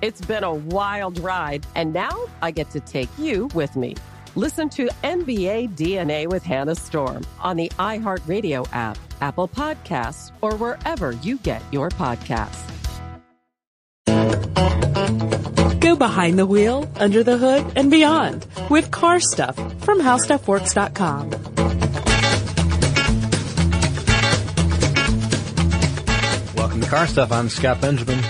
It's been a wild ride, and now I get to take you with me. Listen to NBA DNA with Hannah Storm on the iHeartRadio app, Apple Podcasts, or wherever you get your podcasts. Go behind the wheel, under the hood, and beyond with car stuff from howstuffworks.com. Welcome to Car Stuff. I'm Scott Benjamin.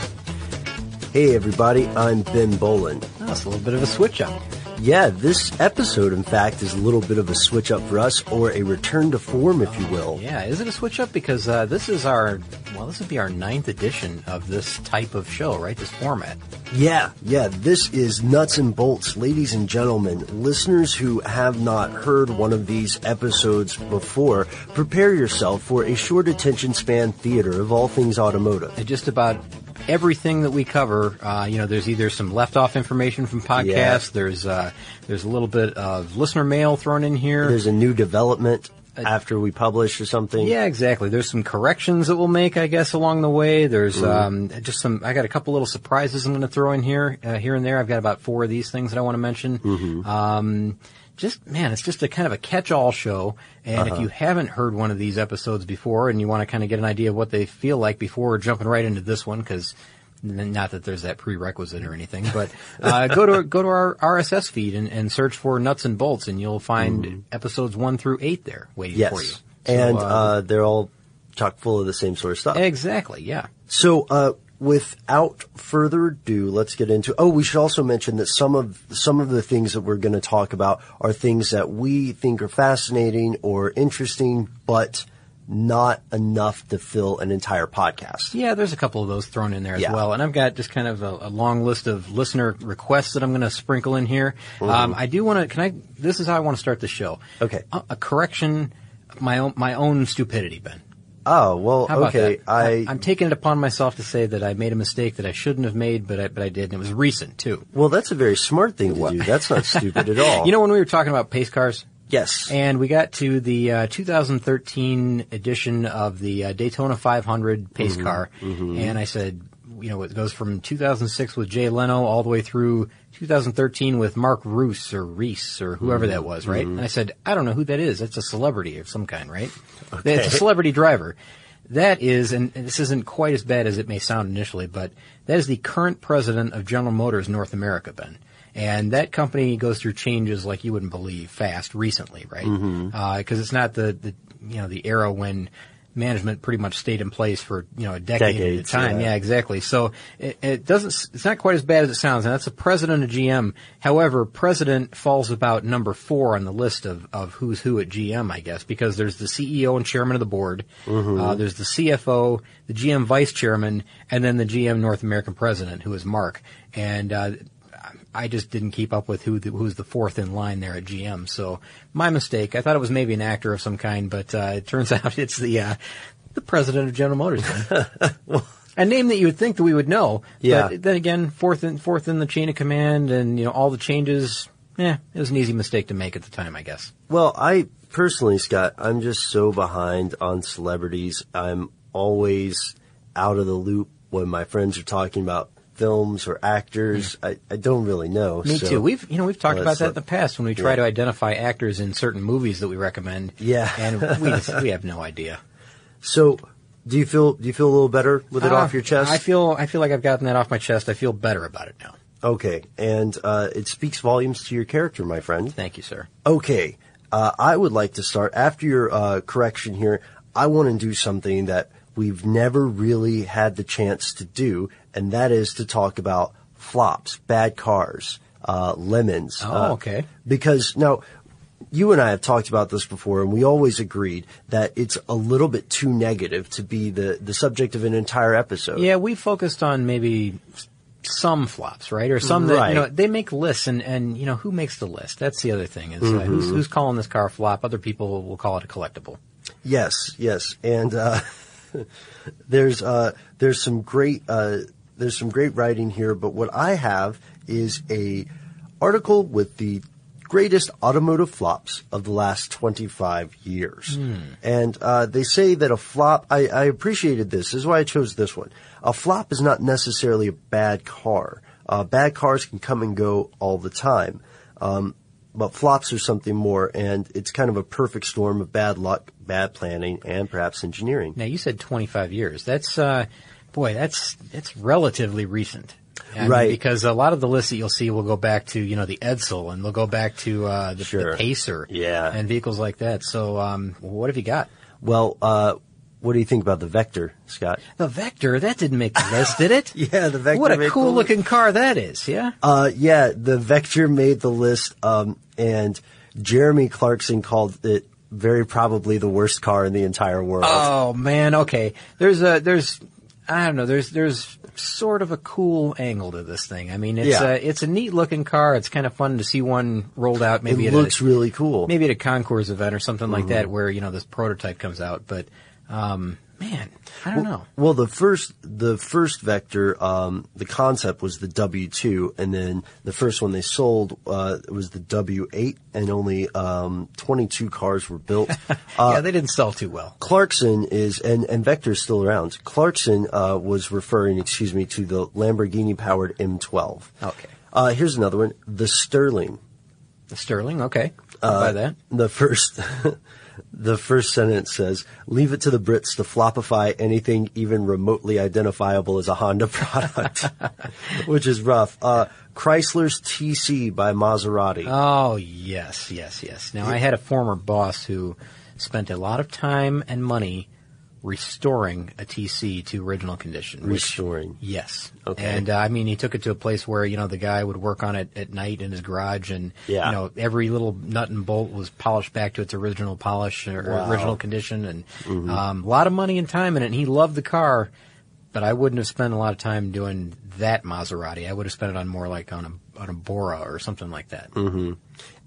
Hey everybody, I'm Ben Bowlin. That's a little bit of a switch up. Yeah, this episode, in fact, is a little bit of a switch up for us, or a return to form, if you will. Yeah, is it a switch up? Because uh, this is our, well, this would be our ninth edition of this type of show, right? This format. Yeah, yeah, this is Nuts and Bolts, ladies and gentlemen. Listeners who have not heard one of these episodes before, prepare yourself for a short attention span theater of all things automotive. And just about everything that we cover, uh, you know, there's either some left off information from podcasts, Yeah. there's uh, there's a little bit of listener mail thrown in here. There's a new development after we publish or something. Yeah, exactly. There's some corrections that we'll make, I guess, along the way. There's um, just some. I got a couple little surprises I'm going to throw in here, uh, here and there. I've got about four of these things that I want to mention. Um, just man, it's just a kind of a catch-all show. And if you haven't heard one of these episodes before, and you want to kind of get an idea of what they feel like before jumping right into this one, because not that there's that prerequisite or anything, but uh, go to go to our RSS feed and, and search for Nuts and Bolts, and you'll find episodes one through eight there waiting Yes. for you. So, and uh, uh, they're all chock full of the same sort of stuff. Exactly, yeah. So, uh, without further ado, let's get into. Oh, we should also mention that some of some of the things that we're going to talk about are things that we think are fascinating or interesting, but not enough to fill an entire podcast. Yeah, there's a couple of those thrown in there as Yeah. well. And I've got just kind of a, a long list of listener requests that I'm going to sprinkle in here. Um, I do want to, can I, this is how I want to start the show. Mm-hmm. Okay. A, a correction, my own, my own stupidity, Ben. Oh well, How about okay. that? I I'm taking it upon myself to say that I made a mistake that I shouldn't have made, but I, but I did, and it was recent too. well, that's a very smart thing to do. That's not stupid at all. You know when we were talking about pace cars? yes. And we got to the uh, 2013 edition of the uh, Daytona 500 pace Mm-hmm. car, and I said, you know, it goes from 2006 with Jay Leno all the way through 2013 with Mark Roos or Reese or whoever Mm-hmm. that was, right? And I said, I don't know who that is. That's a celebrity of some kind, right? It's a celebrity driver. That is, and this isn't quite as bad as it may sound initially, but that is the current president of General Motors North America, Ben. And that company goes through changes like you wouldn't believe fast recently, right? Because it's not the, the you know the era when management pretty much stayed in place for you know a decade Decades, at a time. yeah. Yeah, exactly. So it, it doesn't. It's not quite as bad as it sounds, and that's the president of GM. However, president falls about number four on the list of of who's who at GM, I guess, because there's the CEO and chairman of the board, uh, there's the CFO, the GM vice chairman, and then the GM North American president, who is Mark. And uh, I just didn't keep up with who the, who's the fourth in line there at GM. So my mistake. I thought it was maybe an actor of some kind, but uh, it turns out it's the uh, the president of General Motors. a name that you would think that we would know. Yeah. But then again, fourth in fourth in the chain of command, and you know all the changes. Yeah, it was an easy mistake to make at the time, I guess. Well, I personally, Scott, I'm just so behind on celebrities. I'm always out of the loop when my friends are talking about films or actors. I, I don't really know. Me so- too. We've you know we've talked Well, about that in the past when we try yeah. to identify actors in certain movies that we recommend. Yeah. and we just, we have no idea. So, do you feel do you feel a little better with it Uh, off your chest? I feel I feel like I've gotten that off my chest. I feel better about it now. okay, and uh, it speaks volumes to your character, my friend. Thank you, sir. Okay, uh, I would like to start after your uh, correction here. I want to do something that we've never really had the chance to do, and that is to talk about flops, bad cars, uh, lemons. Oh, uh, okay. Because now, you and I have talked about this before, and we always agreed that it's a little bit too negative to be the, the subject of an entire episode. Yeah, we focused on maybe some flops, right? Or some that you know they make lists, and and you know who makes the list? That's the other thing is uh, who's Mhm. who's calling this car a flop. Other people will call it a collectible. Yes, yes, and uh, there's uh, there's some great uh, there's some great writing here. But what I have is a article with the greatest automotive flops of the last 25 years, and uh, they say that a flop. I, I appreciated this. This is why I chose this one. A flop is not necessarily a bad car. Uh, bad cars can come and go all the time. Um, but flops are something more, and it's kind of a perfect storm of bad luck, bad planning, and perhaps engineering. Now you said 25 years. That's uh, boy, that's that's relatively recent. Right. because a lot of the lists that you'll see will go back to, you know, the Edsel and they'll go back to, uh, the, Sure. the Pacer. Yeah. And vehicles like that. So, um, what have you got? Well, uh, what do you think about the Vector, Scott? The Vector, that didn't make the list, did it? Yeah, the Vector. What a cool looking car that is, yeah? Uh, yeah, the Vector made the list, um, and Jeremy Clarkson called it very probably the worst car in the entire world. Oh man, okay. There's a there's I don't know. There's there's sort of a cool angle to this thing. I mean, it's Yeah. a it's a neat looking car. It's kind of fun to see one rolled out. Maybe it looks a, really cool. maybe at a concours event or something like Mhm. that, where you know this prototype comes out. But um, man, I don't know. Well, the first, the first Vector, um, the concept was the W2, and then the first one they sold uh, was the W8, and only um, 22 cars were built. Uh, yeah, they didn't sell too well. Clarkson is, and, and Vector is still around. Clarkson uh, was referring, excuse me, to the Lamborghini-powered M12. Okay, Uh, here's another one, the Sterling. the Sterling. Okay, Uh, buy that. The first, the first sentence says, "Leave it to the Brits to flopify anything even remotely identifiable as a Honda product," which is rough. Uh, Chrysler's TC by Maserati. Oh yes, yes, yes. Now I had a former boss who spent a lot of time and money restoring a TC to original condition. which- Restoring. yes. Okay. And uh, I mean, he took it to a place where you know the guy would work on it at night in his garage, and Yeah. you know every little nut and bolt was polished back to its original polish or Wow. original condition, and Mhm. um, a lot of money and time in it. And he loved the car. But I wouldn't have spent a lot of time doing that Maserati. I would have spent it on more like on a on a Bora or something like that. hmm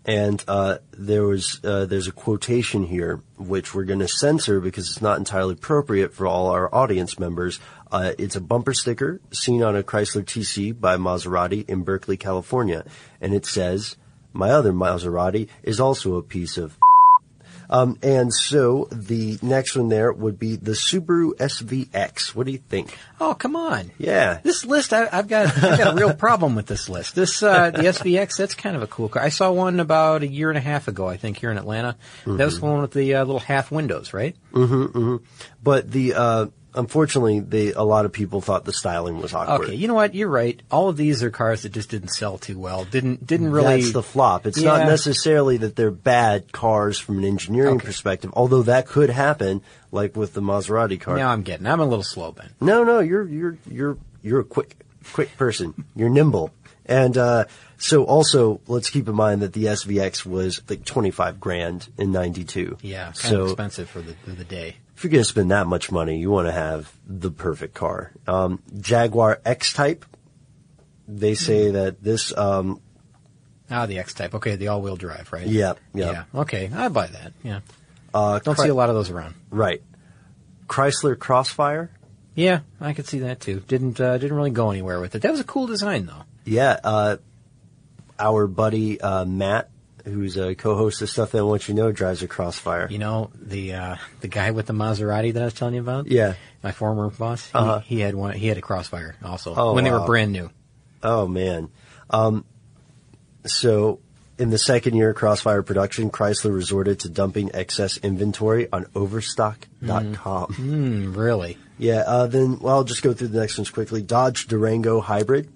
And uh, there was uh, there's a quotation here which we're going to censor because it's not entirely appropriate for all our audience members. Uh, it's a bumper sticker seen on a Chrysler TC by Maserati in Berkeley, California, and it says, "My other Maserati is also a piece of." Um, and so the next one there would be the Subaru SVX. What do you think? Oh, come on. Yeah. This list, I, I've got, I've got a real problem with this list. This, uh, the SVX, that's kind of a cool car. I saw one about a year and a half ago, I think, here in Atlanta. That was the one with the uh, little half windows, right? Mm-hmm, mm-hmm. But the uh, unfortunately, they a lot of people thought the styling was awkward. Okay, you know what? You're right. All of these are cars that just didn't sell too well. Didn't, didn't really. That's the flop. It's not necessarily that they're bad cars from an engineering perspective, although that could happen, like with the Maserati car. Now I'm getting, I'm a little slow, Ben. No, no, you're you're you're you're a quick quick person. You're nimble. And uh, so also let's keep in mind that the SVX was like 25 grand in 92. Yeah, kind so of expensive for the, for the day. If you're going to spend that much money, you want to have the perfect car. Um, Jaguar X-Type. They say Hmm. that this um, Ah, the X-Type. Okay, the all-wheel drive, right? Yeah, yeah. Yeah. Okay, I buy that. Yeah. uh, Don't Chry- see a lot of those around. Right. Chrysler Crossfire. Yeah, I could see that too. Didn't uh, didn't really go anywhere with it. That was a cool design though. Yeah, uh, our buddy uh, Matt, who's a co-host of Stuff They Don't Want You to Know, drives a Crossfire. You know the uh, the guy with the Maserati that I was telling you about. Yeah. my former boss. He, Uh-huh. he had one. He had a Crossfire also Oh, when they were brand new. Oh man. Um, so in the second year of Crossfire production, Chrysler resorted to dumping excess inventory on Overstock.com. Mm, really? Yeah. Uh, then, well, I'll just go through the next ones quickly. Dodge Durango Hybrid,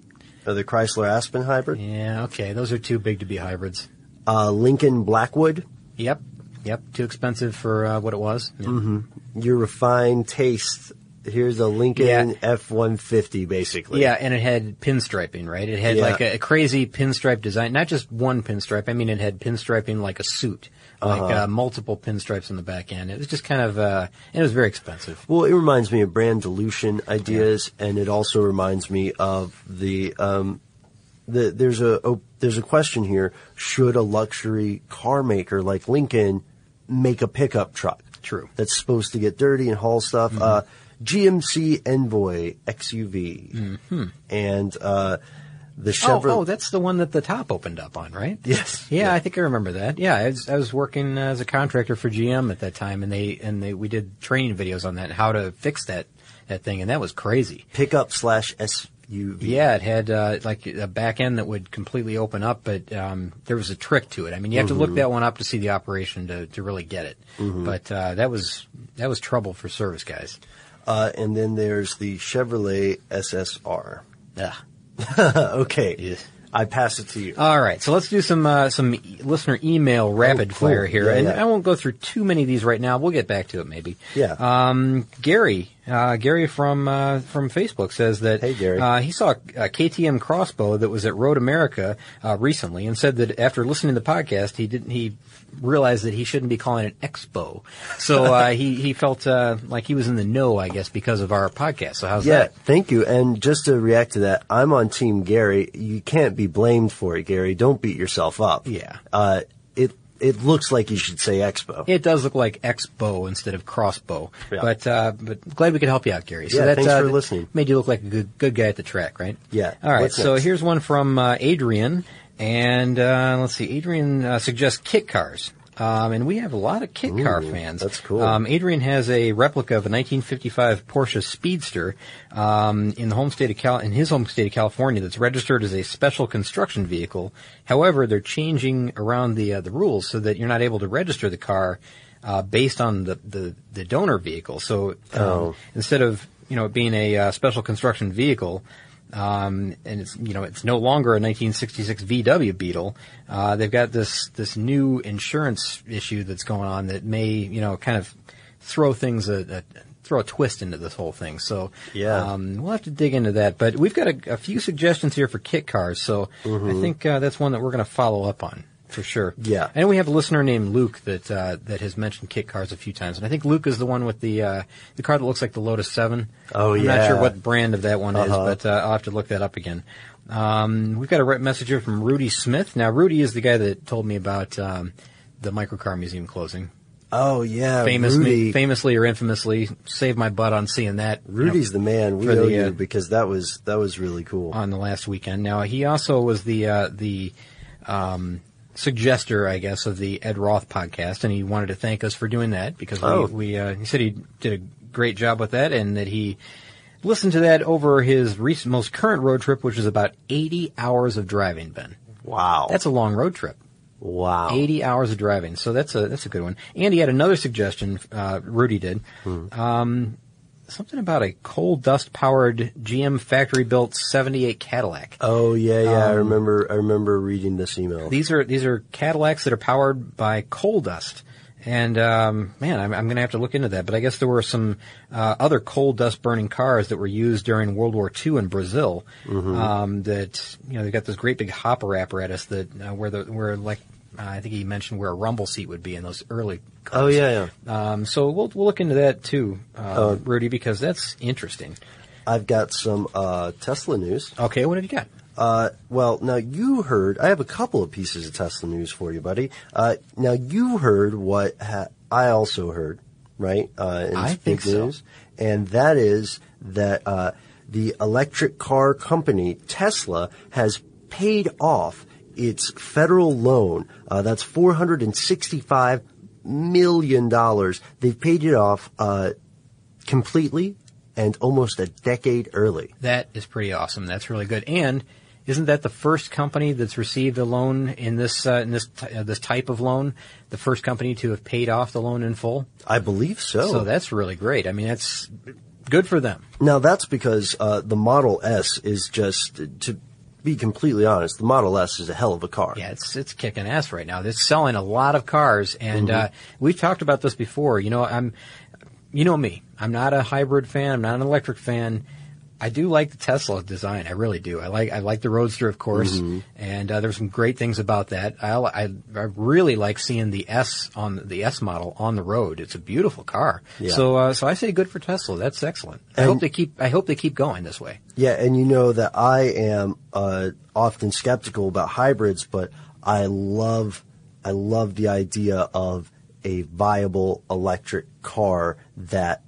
uh, the Chrysler Aspen Hybrid, Yeah. Okay. Those are too big to be hybrids. Uh, Lincoln Blackwood, Yep. Yep. Too expensive for uh, what it was. Yeah. Mm-hmm. your refined taste. Here's a Lincoln F-150, basically. Yeah, and it had pinstriping, right? It had Yeah. like a, a crazy pinstripe design. Not just one pinstripe. I mean, it had pinstriping like a suit, like Uh-huh. uh, multiple pinstripes on the back end. It was just kind of, uh, and it was very expensive. Well, it reminds me of brand dilution ideas, and it also reminds me of the um, the there's a, oh, there's a question here: Should a luxury car maker like Lincoln make a pickup truck? True. That's supposed to get dirty and haul stuff. Uh, GMC Envoy XUV, and uh, the Oh, Chevrolet. oh, that's the one that the top opened up on, right? Yes. Yeah, I think I remember that. Yeah, I was, I was working as a contractor for GM at that time, and they and they we did training videos on that, how to fix that that thing, and that was crazy. pickup slash SUV. Yeah, it had uh, like a back end that would completely open up, but um, there was a trick to it. I mean, you have to look that one up to see the operation to, to really get it. But uh, that was that was trouble for service guys. Uh, and then there's the Chevrolet SSR. Yeah. okay. Yes. I pass it to you. All right, so let's do some uh, some listener email rapid Oh, cool. fire here, Yeah, and yeah. I won't go through too many of these right now. We'll get back to it maybe. Yeah. Um, Gary, uh, Gary from uh, from Facebook says that Hey, Gary. Uh, he saw a KTM crossbow that was at Road America uh, recently, and said that after listening to the podcast, he didn't he realized that he shouldn't be calling it Expo. So uh, he he felt uh, like he was in the know, I guess, because of our podcast. So how's Yeah, that? thank you. And just to react to that, I'm on Team Gary. You can't be blamed for it, Gary. Don't beat yourself up. Yeah. Uh, it it looks like you should say Expo. It does look like Expo instead of crossbow, Yeah. but uh, but glad we could help you out, Gary. Yeah, that, thanks uh, for listening. Made you look like a good good guy at the track, right? Yeah. All right. What's so next? here's one from uh, Adrian, and uh, let's see. Adrian uh, suggests kit cars. Um, and we have a lot of kit car fans. that's cool. Um, Adrian has a replica of a 1955 Porsche Speedster um, in the home state of Cal- in his home state of California that's registered as a special construction vehicle. However, they're changing around the uh, the rules so that you're not able to register the car uh, based on the, the, the donor vehicle. So um, Oh. instead of you know it being a uh, special construction vehicle, um, and it's you know it's no longer a 1966 VW Beetle. Uh, they've got this this new insurance issue that's going on that may you know kind of throw things a, a throw a twist into this whole thing. So Yeah. um, we'll have to dig into that. But we've got a, a few suggestions here for kit cars, so I think uh, that's one that we're going to follow up on. For sure. Yeah. And we have a listener named Luke that uh, that has mentioned kit cars a few times, and I think Luke is the one with the uh, the car that looks like the Lotus Seven. Oh, yeah. I'm not sure what brand of that one is, Uh-huh. but uh, I'll have to look that up again. Um, we've got a message here from Rudy Smith. Now, Rudy is the guy that told me about um, the microcar museum closing. Oh yeah, Famously, famously or infamously, saved my butt on seeing that. you know, Rudy's the man. We owe the, you uh, because that was that was really cool. on the last weekend. Now he also was the uh, the um, suggester, I guess, of the Ed Roth podcast, and he wanted to thank us for doing that because we, Oh. we uh, he said he did a great job with that, and that he listened to that over his recent, most current road trip, which is about 80 hours of driving. Ben, Wow, that's a long road trip. wow. 80 hours of driving. So that's a that's a good one. And he had another suggestion. Uh, Rudy did um, something about a coal dust powered GM factory built 78 Cadillac. Oh yeah, yeah. I Um, remember. I remember reading this email. These are these are Cadillacs that are powered by coal dust. And um, man, I'm, I'm going to have to look into that. But I guess there were some uh, other coal dust burning cars that were used during World War II in Brazil. Mm-hmm. Um, that you know they've got this great big hopper apparatus that uh, where the where like uh, I think he mentioned where a rumble seat would be in those early. Cars. oh yeah, yeah. Um, so we'll we'll look into that too, uh, Oh. Rudy, because that's interesting. I've got some uh, Tesla news. Okay, what have you got? Uh, well, now you heard. I have a couple of pieces of Tesla news for you, buddy. Uh, now you heard what ha- I also heard. right? Uh, in I think so. and that is that uh, the electric car company Tesla has paid off its federal loan. Uh, that's four hundred and sixty-five million dollars. They've paid it off uh, completely and almost a decade early. That is pretty awesome. That's really good. And isn't that the first company that's received a loan in this uh, in this t- uh, this type of loan? The first company to have paid off the loan in full. I believe so. So that's really great. I mean, that's good for them. Now that's because uh, the Model S is just to be completely honest, the Model S is a hell of a car. Yeah, it's it's kicking ass right now. It's selling a lot of cars, and Mm-hmm. uh, we've talked about this before. You know, I'm, you know me. I'm not a hybrid fan. I'm not an electric fan. I do like the Tesla design. I really do. I like I like the Roadster, of course, Mm-hmm. and uh, there's some great things about that. I, I I really like seeing the S on the S model on the road. It's a beautiful car. Yeah. So uh, so I say good for Tesla. That's excellent. I And- hope they keep I hope they keep going this way. Yeah, and you know that I am uh, often skeptical about hybrids, but I love I love the idea of a viable electric car that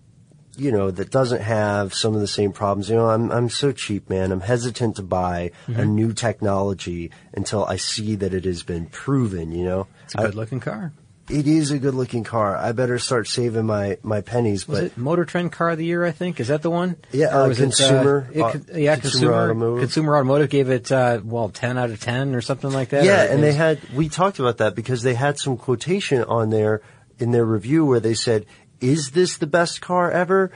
you know that doesn't have some of the same problems. You know, I'm I'm so cheap, man. I'm hesitant to buy a new technology until I see that it has been proven. You know, It's a good looking car. it is a good looking car. I better start saving my my pennies. Was but it Motor Trend Car of the Year? I think is that the one. Yeah, uh, Consumer, It, uh, it, yeah, Consumer consumer Automotive. Consumer Automotive gave it uh, well ten out of ten or something like that. Yeah, and they had we talked about that because they had some quotation on there in their review where they said, "Is this the best car ever?"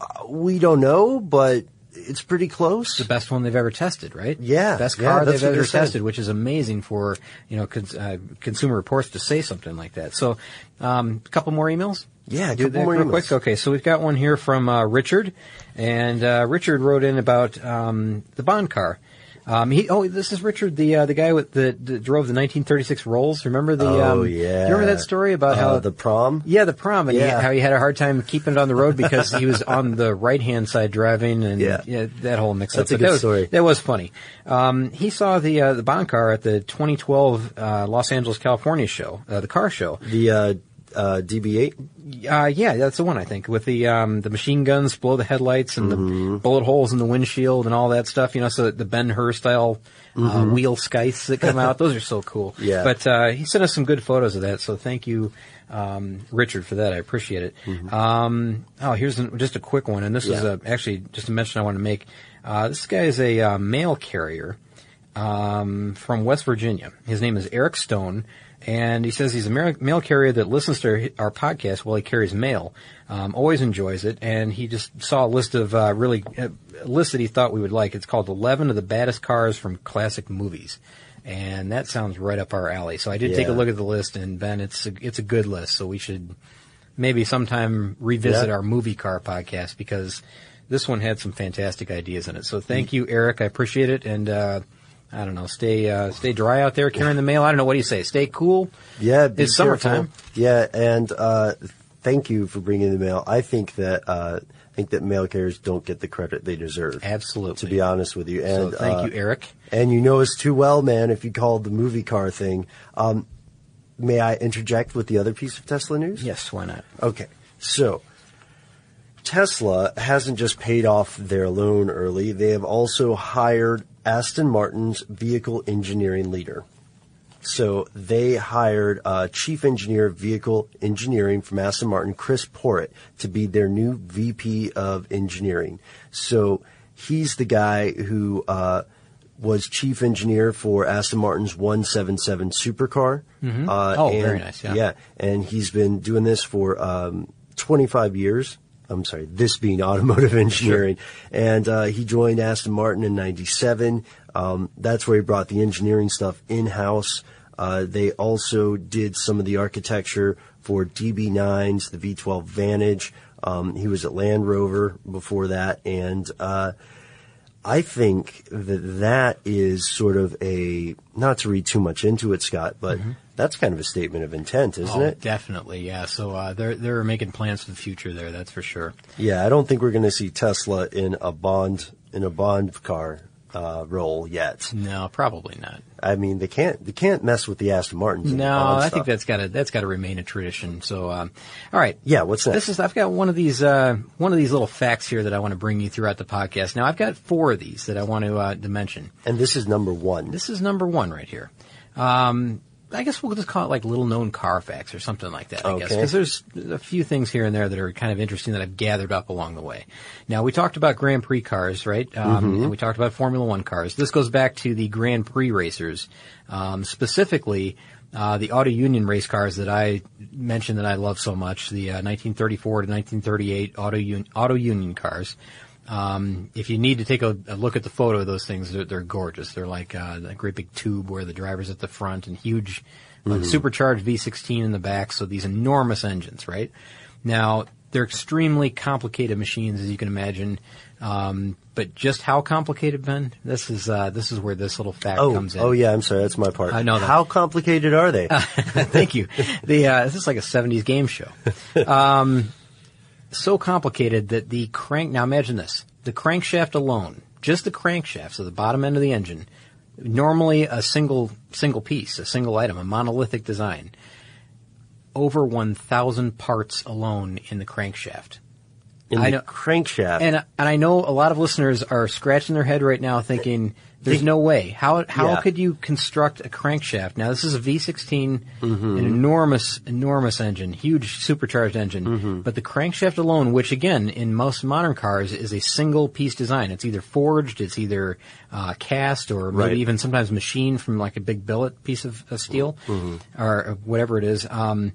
Uh, we don't know, but it's pretty close. the best one they've ever tested, right? Yeah, best car that's they've ever tested, which is amazing for you know cons- uh, Consumer Reports to say something like that. So, um, a couple more emails. Yeah, a Do that more real emails. quick. Okay, so we've got one here from uh, Richard, and uh, Richard wrote in about um, the Bond car. Um, he, oh, this is Richard, the uh, the guy with the, that drove the 1936 Rolls. Remember the? Oh, um, yeah. You remember that story about Uh, how the prom? Yeah, the prom, and he- how he had a hard time keeping it on the road because he was on the right hand side driving, and Yeah. that whole mix That's up. a But good that was, story. That was funny. Um, he saw the uh, the Bond car at the 2012 uh, Los Angeles, California show, uh, the car show. The uh, uh, DB8. Uh, yeah, that's the one I think with the um, the machine guns blow the headlights and Mm-hmm. the bullet holes in the windshield and all that stuff. You know, so the Ben Hur style uh, wheel scythes that come out. Those are so cool. Mm-hmm. Yeah. But uh, he sent us some good photos of that. So thank you, um, Richard, for that. I appreciate it. Um, oh, here's an, just a quick one, and this is Mm-hmm. A, actually just a mention I want to make. Uh, this guy is a uh, mail carrier um, from West Virginia. His name is Eric Stone, and he says he's a mail, carrier that listens to our podcast while he carries mail. Um, always enjoys it, and he just saw a list of uh, really uh, a list that he thought we would like. It's called "11 of the Baddest Cars from Classic Movies." And that sounds right up our alley. So I did take a look at the list, and Ben, it's a, it's a good list. So we should maybe sometime revisit Yeah. our movie car podcast because this one had some fantastic ideas in it. So thank you, Eric. I appreciate it. And, uh, I don't know, stay, uh, stay dry out there carrying the mail. I don't know. What do you say? Stay cool. Yeah, It's summertime. careful. Yeah, and uh, thank you for bringing the mail. I think that uh, I think that mail carriers don't get the credit they deserve. Absolutely. To be honest with you, and so thank uh, you, Eric. And you know us too well, man. If you called the movie car thing, um, may I interject with the other piece of Tesla news? Yes, why not? Okay, so Tesla hasn't just paid off their loan early; they have also hired Aston Martin's vehicle engineering leader. So they hired uh, chief engineer of vehicle engineering from Aston Martin, Chris Porritt, to be their new VP of engineering. So he's the guy who uh, was chief engineer for Aston Martin's 177 supercar. Mhm. Uh, Oh, and- very nice, yeah. Yeah, and he's been doing this for um, 25 years. I'm sorry, this being automotive engineering. And uh, he joined Aston Martin in 97. Um, that's where he brought the engineering stuff in-house. Uh, they also did some of the architecture for DB9s, the V12 Vantage. Um, he was at Land Rover before that. And uh, I think that that is sort of a, not to read too much into it, Scott, but that's kind of a statement of intent, isn't Mm-hmm. oh, it? definitely, yeah. So uh, they're they're making plans for the future there. That's for sure. Yeah, I don't think we're going to see Tesla in a Bond in a Bond car. Uh, role yet. No, probably not. I mean, they can't they can't mess with the Aston Martins. No, I think that's got to that's got to remain a tradition. So, um, all right, Yeah, what's next? This is I've got one of these uh, one of these little facts here that I want to bring you throughout the podcast. Now, I've got four of these that I want to uh, to mention. and this is number one. This is number one right here. Um, I guess we'll just call it like little known car facts or something like that. I guess Okay. because there's a few things here and there that are kind of interesting that I've gathered up along the way. Now we talked about Grand Prix cars, right? Um, And we talked about Formula One cars. This goes back to the Grand Prix racers, um, specifically. Uh, the Auto Union race cars that I mentioned that I love so much, the uh, 1934 to 1938 Auto, Un- Auto Union cars. Um, if you need to take a, a look at the photo of those things, they're, they're gorgeous. They're like uh, a great big tube where the driver's at the front and huge, like supercharged V16 in the back. So these enormous engines, right? Now they're extremely complicated machines, as you can imagine. Um, but just how complicated, Ben? This is uh, this is where this little fact oh, comes in. oh yeah, I'm sorry, that's my part. I know that. How complicated are they? Thank you. The uh, this is like a '70s game show. Um, so complicated that the crank. Now imagine this: the crankshaft alone, just the crankshaft, so the bottom end of the engine, normally a single single piece, a single item, a monolithic design. Over 1,000 parts alone in the crankshaft. In I the know- crankshaft. And and I know a lot of listeners are scratching their head right now, thinking, "There's no way. How how Yeah. could you construct a crankshaft?" Now this is a V16, Mm-hmm. an enormous enormous engine, huge supercharged engine. Mm-hmm. But the crankshaft alone, which again in most modern cars is a single piece design. It's either forged, it's either uh, cast, or maybe Right. even sometimes machined from like a big billet piece of, of steel, Mm-hmm. or whatever it is. Um,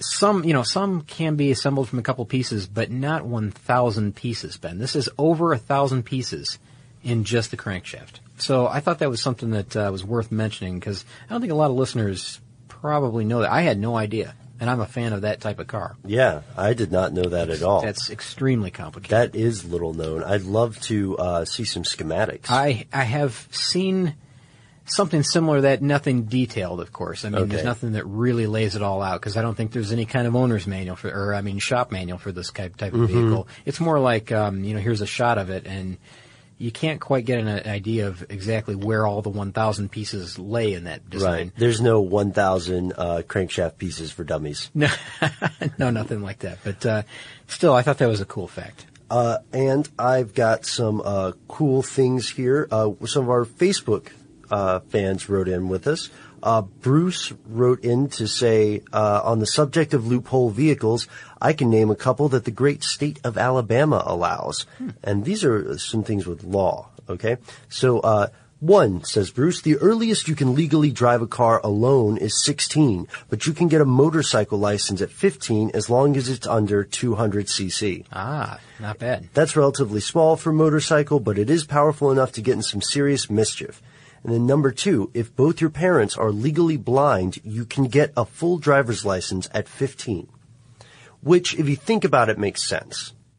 some, you know, some can be assembled from a couple pieces, but not 1,000 pieces, Ben. This is over a thousand pieces in just the crankshaft. So I thought that was something that uh, was worth mentioning because I don't think a lot of listeners probably know that. I had no idea, and I'm a fan of that type of car. yeah, I did not know that at all. That's extremely complicated. that is little known. I'd love to uh, see some schematics. I I have seen something similar to that nothing detailed of course i mean there's nothing that really lays it all out because i don't think there's any kind of owner's manual for or i mean shop manual for this type, type of vehicle it's more like um, you know here's a shot of it and you can't quite get an idea of exactly where all the 1000 pieces lay in that design right. There's no 1,000 uh, crankshaft pieces for dummies. no no nothing like that but uh, still i thought that was a cool fact Uh, and I've got some uh, cool things here. Uh, some of our Facebook uh, fans wrote in with us. Uh, Bruce wrote in to say, uh, on the subject of loophole vehicles, I can name a couple that the great state of Alabama allows. And these are some things with law, okay? So, uh, one, says Bruce, the earliest you can legally drive a car alone is 16, but you can get a motorcycle license at 15 as long as it's under 200 cc. ah not bad That's relatively small for a motorcycle, but it is powerful enough to get in some serious mischief. And then number two, if both your parents are legally blind, you can get a full driver's license at 15. Which, if you think about it, makes sense.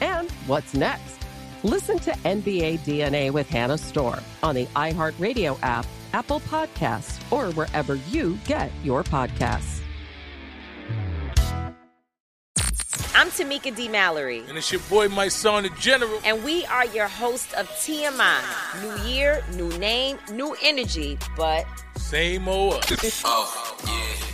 And what's next? Listen to NBA DNA with Hannah Storm on the iHeartRadio app, Apple Podcasts, or wherever you get your podcasts. I'm Tamika D. Mallory. And it's your boy, my son, the General. And we are your host of TMI. New year, new name, new energy, but same old. oh, yeah.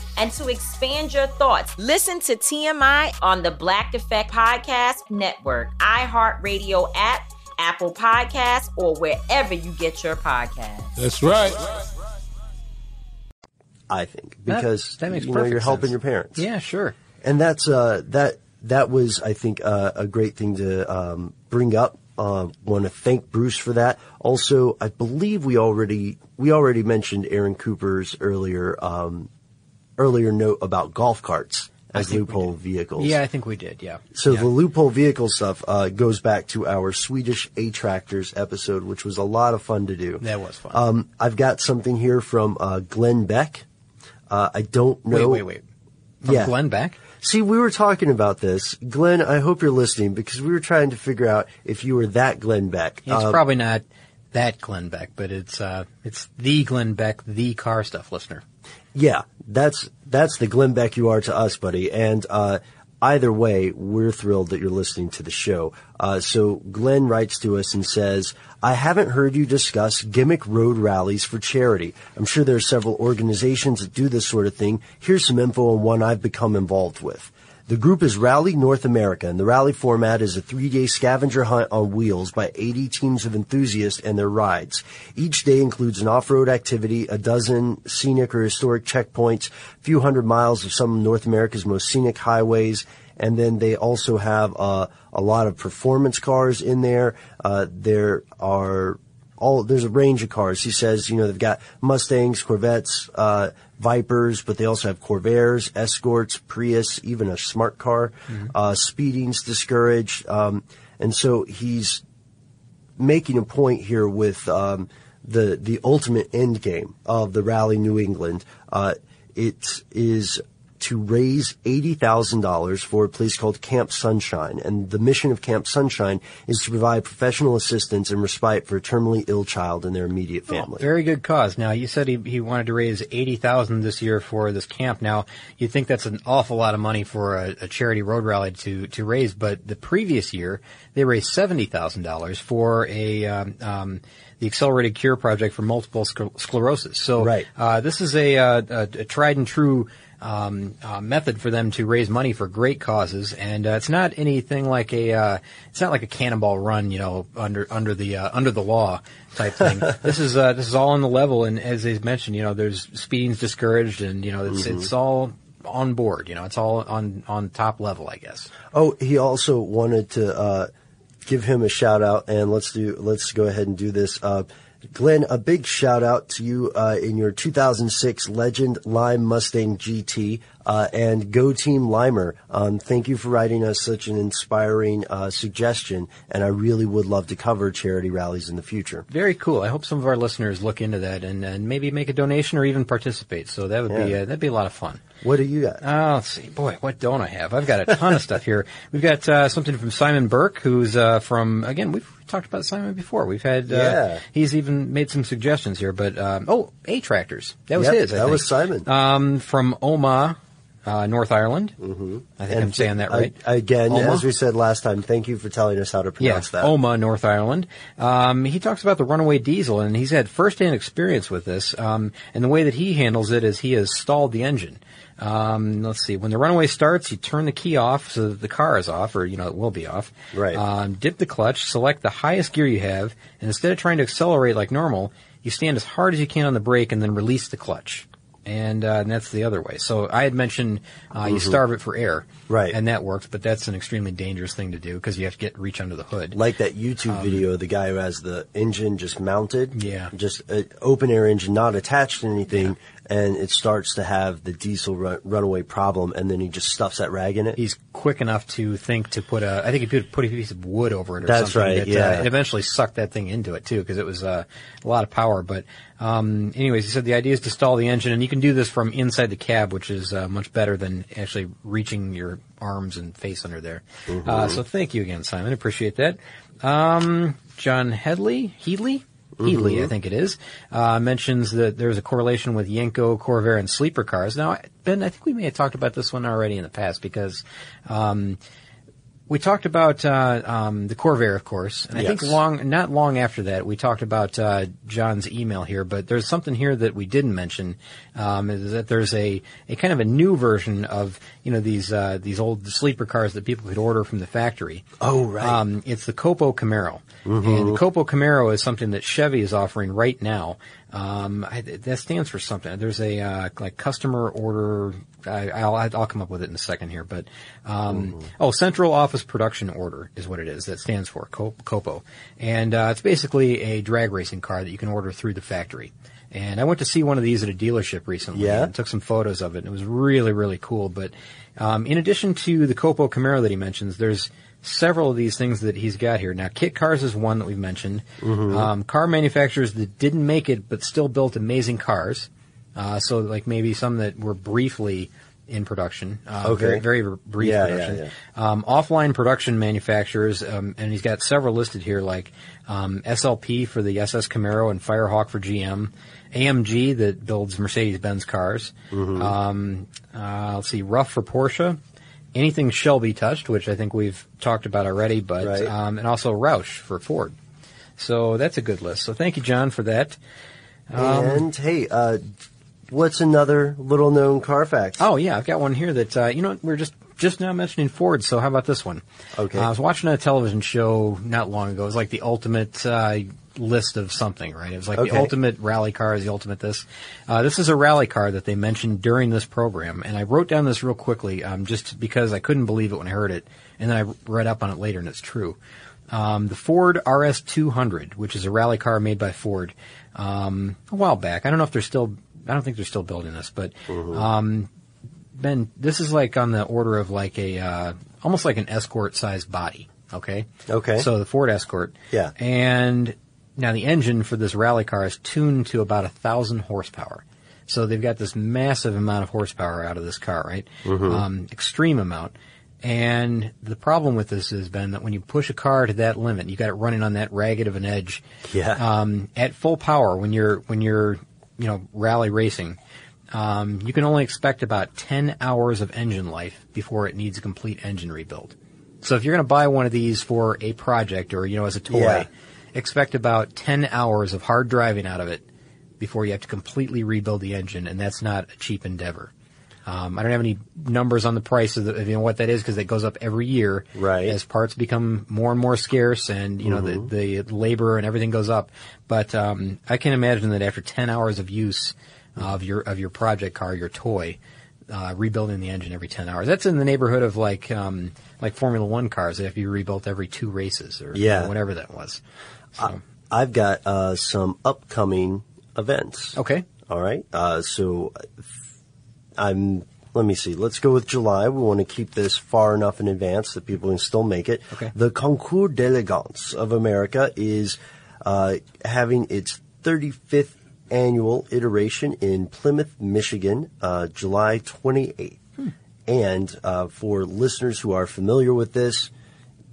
and to expand your thoughts, listen to TMI on the Black Effect Podcast Network, iHeartRadio app, Apple Podcasts, or wherever you get your podcasts. That's right. I think because that, that makes you know you're sense. helping your parents. Yeah, sure. And that's uh, that that was I think uh, a great thing to um, bring up. Uh, Want to thank Bruce for that. Also, I believe we already we already mentioned Aaron Cooper's earlier um, earlier note about golf carts as loophole vehicles. Yeah, I think we did. Yeah. So yeah. the loophole vehicle stuff uh, goes back to our Swedish A tractors episode, which was a lot of fun to do. That was fun. Um, I've got something here from uh, Glenn Beck. Uh, I don't know. Wait, wait, wait. From yeah. Glenn Beck. See, we were talking about this. Glenn, I hope you're listening because we were trying to figure out if you were that Glenn Beck. It's uh, probably not that Glenn Beck, but it's uh, it's the Glenn Beck, the car stuff listener. Yeah, that's that's the Glenn Beck you are to us, buddy. And uh, either way, we're thrilled that you're listening to the show. Uh, so Glenn writes to us and says, I haven't heard you discuss gimmick road rallies for charity. I'm sure there are several organizations that do this sort of thing. Here's some info on one I've become involved with. The group is Rally North America, and the rally format is a three-day scavenger hunt on wheels by 80 teams of enthusiasts and their rides. Each day includes an off-road activity, a dozen scenic or historic checkpoints, a few hundred miles of some of North America's most scenic highways, and then they also have uh, a lot of performance cars in there. Uh, there are all there's a range of cars. He says, you know, they've got Mustangs, Corvettes, uh, Vipers, but they also have Corvairs, Escorts, Prius, even a smart car. Mm-hmm. Uh, speeding's discouraged, um, and so he's making a point here with um, the the ultimate end game of the Rally New England. Uh, it is to raise $80,000 for a place called Camp Sunshine. And the mission of Camp Sunshine is to provide professional assistance and respite for a terminally ill child and their immediate family. Oh, very good cause. Now, you said he, he wanted to raise 80000 this year for this camp. Now, you think that's an awful lot of money for a, a charity road rally to, to raise, but the previous year, they raised $70,000 for a, um, um, the Accelerated Cure Project for multiple sc- sclerosis. So, right. uh, this is a, a, a tried and true um, uh, method for them to raise money for great causes, and uh, it's not anything like a uh, it's not like a cannonball run, you know, under under the uh, under the law type thing. this is uh, this is all on the level, and as they mentioned, you know, there's speeding's discouraged, and you know, it's Mhm. it's all on board. You know, it's all on on top level, I guess. Oh, he also wanted to uh, give him a shout out, and let's do let's go ahead and do this. Glenn, a big shout out to you uh, in your 2006 Legend Lime Mustang GT uh, and Go Team Limer. Um, thank you for writing us such an inspiring uh, suggestion, and I really would love to cover charity rallies in the future. Very cool. I hope some of our listeners look into that and, and maybe make a donation or even participate. So that would be uh, that'd be a lot of fun. What do you got? Oh, let's see. Boy, what don't I have? I've got a ton of stuff here. We've got uh, something from Simon Burke, who's uh, from again. We've talked about Simon before. We've had. Uh, Yeah. He's even made some suggestions here, but um, oh, A tractors. That was Yep, his. I that think. was Simon. Um, from Omagh. Uh, North Ireland. Mm-hmm. I think And I'm saying that right. I- again, Omagh? as we said last time, thank you for telling us how to pronounce yeah, that. Omagh, North Ireland. Um, he talks about the runaway diesel, and he's had firsthand experience with this. Um, and the way that he handles it is he has stalled the engine. Um, let's see. When the runaway starts, you turn the key off so that the car is off, or you know it will be off. Right. Um, dip the clutch, select the highest gear you have, and instead of trying to accelerate like normal, you stand as hard as you can on the brake and then release the clutch. And, uh, and that's the other way. So I had mentioned uh, you Mhm. starve it for air, Right. And that works, but that's an extremely dangerous thing to do because you have to get reach under the hood. Like that YouTube Um, video, of the guy who has the engine just mounted. Yeah. Just an open air engine, not attached to anything, and it starts to have the diesel run, runaway problem, and then he just stuffs that rag in it. He's quick enough to think to put a, I think he put, put a piece of wood over it or That's something. right, that, yeah. Uh, it eventually sucked that thing into it too because it was uh, a lot of power. But um, anyways, he said the idea is to stall the engine, and you can do this from inside the cab, which is uh, much better than actually reaching your arms and face under there. Mhm. Uh, so thank you again, Simon. Appreciate that. Um, John Headley, Headley. Headley, Mhm. I think it is, uh, mentions that there's a correlation with Yenko, Corvair, and sleeper cars. Now, Ben, I think we may have talked about this one already in the past because um, we talked about uh, um, the Corvair, of course, and I think long, not long after that, we talked about uh, John's email here. But there's something here that we didn't mention um, is that there's a, a kind of a new version of you know these uh, these old sleeper cars that people could order from the factory. Oh, right. Um, it's the Copo Camaro, Mhm. and the Copo Camaro is something that Chevy is offering right now. Um, I, that stands for something. There's a uh, like customer order. I, I'll I'll come up with it in a second here, but um, oh, Central Office Production Order is what it is. That stands for Copo, and uh, it's basically a drag racing car that you can order through the factory. And I went to see one of these at a dealership recently. Yeah? and took some photos of it. and It was really really cool. But um, in addition to the Copo Camaro that he mentions, there's several of these things that he's got here. Now, Kit Cars is one that we've mentioned. Mhm. Um, car manufacturers that didn't make it but still built amazing cars. Uh, so, like maybe some that were briefly in production. Uh, Okay. Very, very brief Yeah, production. yeah, Um, offline production manufacturers, um, and he's got several listed here, like um, SLP for the SS Camaro and Firehawk for GM. AMG that builds Mercedes-Benz cars. Mhm. Um, uh, let's see, Ruf for Porsche. Anything Shelby touched, which I think we've talked about already, but Right. um, and also Roush for Ford. So that's a good list. So thank you, John, for that. Um, and hey, uh, what's another little known car fact? Oh yeah, I've got one here that uh, you know we're just just now mentioning Ford. So how about this one? Okay. Uh, I was watching a television show not long ago. It was like the ultimate uh, list of something, right? It was like Okay. the ultimate rally car is the ultimate this. Uh, this is a rally car that they mentioned during this program, and I wrote down this real quickly um, just because I couldn't believe it when I heard it, and then I read up on it later, and it's true. Um, the Ford RS200, which is a rally car made by Ford um, a while back. I don't know if they're still. I don't think they're still building this, but um, Ben, this is like on the order of like a uh, almost like an Escort sized body. Okay. Okay. So the Ford Escort. Yeah. And now the engine for this rally car is tuned to about a thousand horsepower. So they've got this massive amount of horsepower out of this car, right? Mhm. Um, extreme amount. And the problem with this has been that when you push a car to that limit, you got it running on that ragged of an edge. Yeah. Um, at full power, when you're when you're you know rally racing, um, you can only expect about 10 hours of engine life before it needs a complete engine rebuild. So if you're going to buy one of these for a project or, you know, as a toy, Yeah. Expect about 10 hours of hard driving out of it before you have to completely rebuild the engine, and that's not a cheap endeavor. Um, I don't have any numbers on the price of, the, of you know what that is because it goes up every year Right. as parts become more and more scarce and you know Mhm. the, the labor and everything goes up. But um, I can imagine that after 10 hours of use of your of your project car, your toy, uh, rebuilding the engine every 10 hours. That's in the neighborhood of like um, like Formula One cars that have to be rebuilt every two races or Yeah. know, whatever that was. So, I've got uh, some upcoming events. Okay. All right. Uh, so I'm. Let me see. Let's go with July. We want to keep this far enough in advance that people can still make it. Okay. The Concours d'Elegance of America is uh, having its 35th annual iteration in Plymouth, Michigan, uh, July 28th. And uh, for listeners who are familiar with this,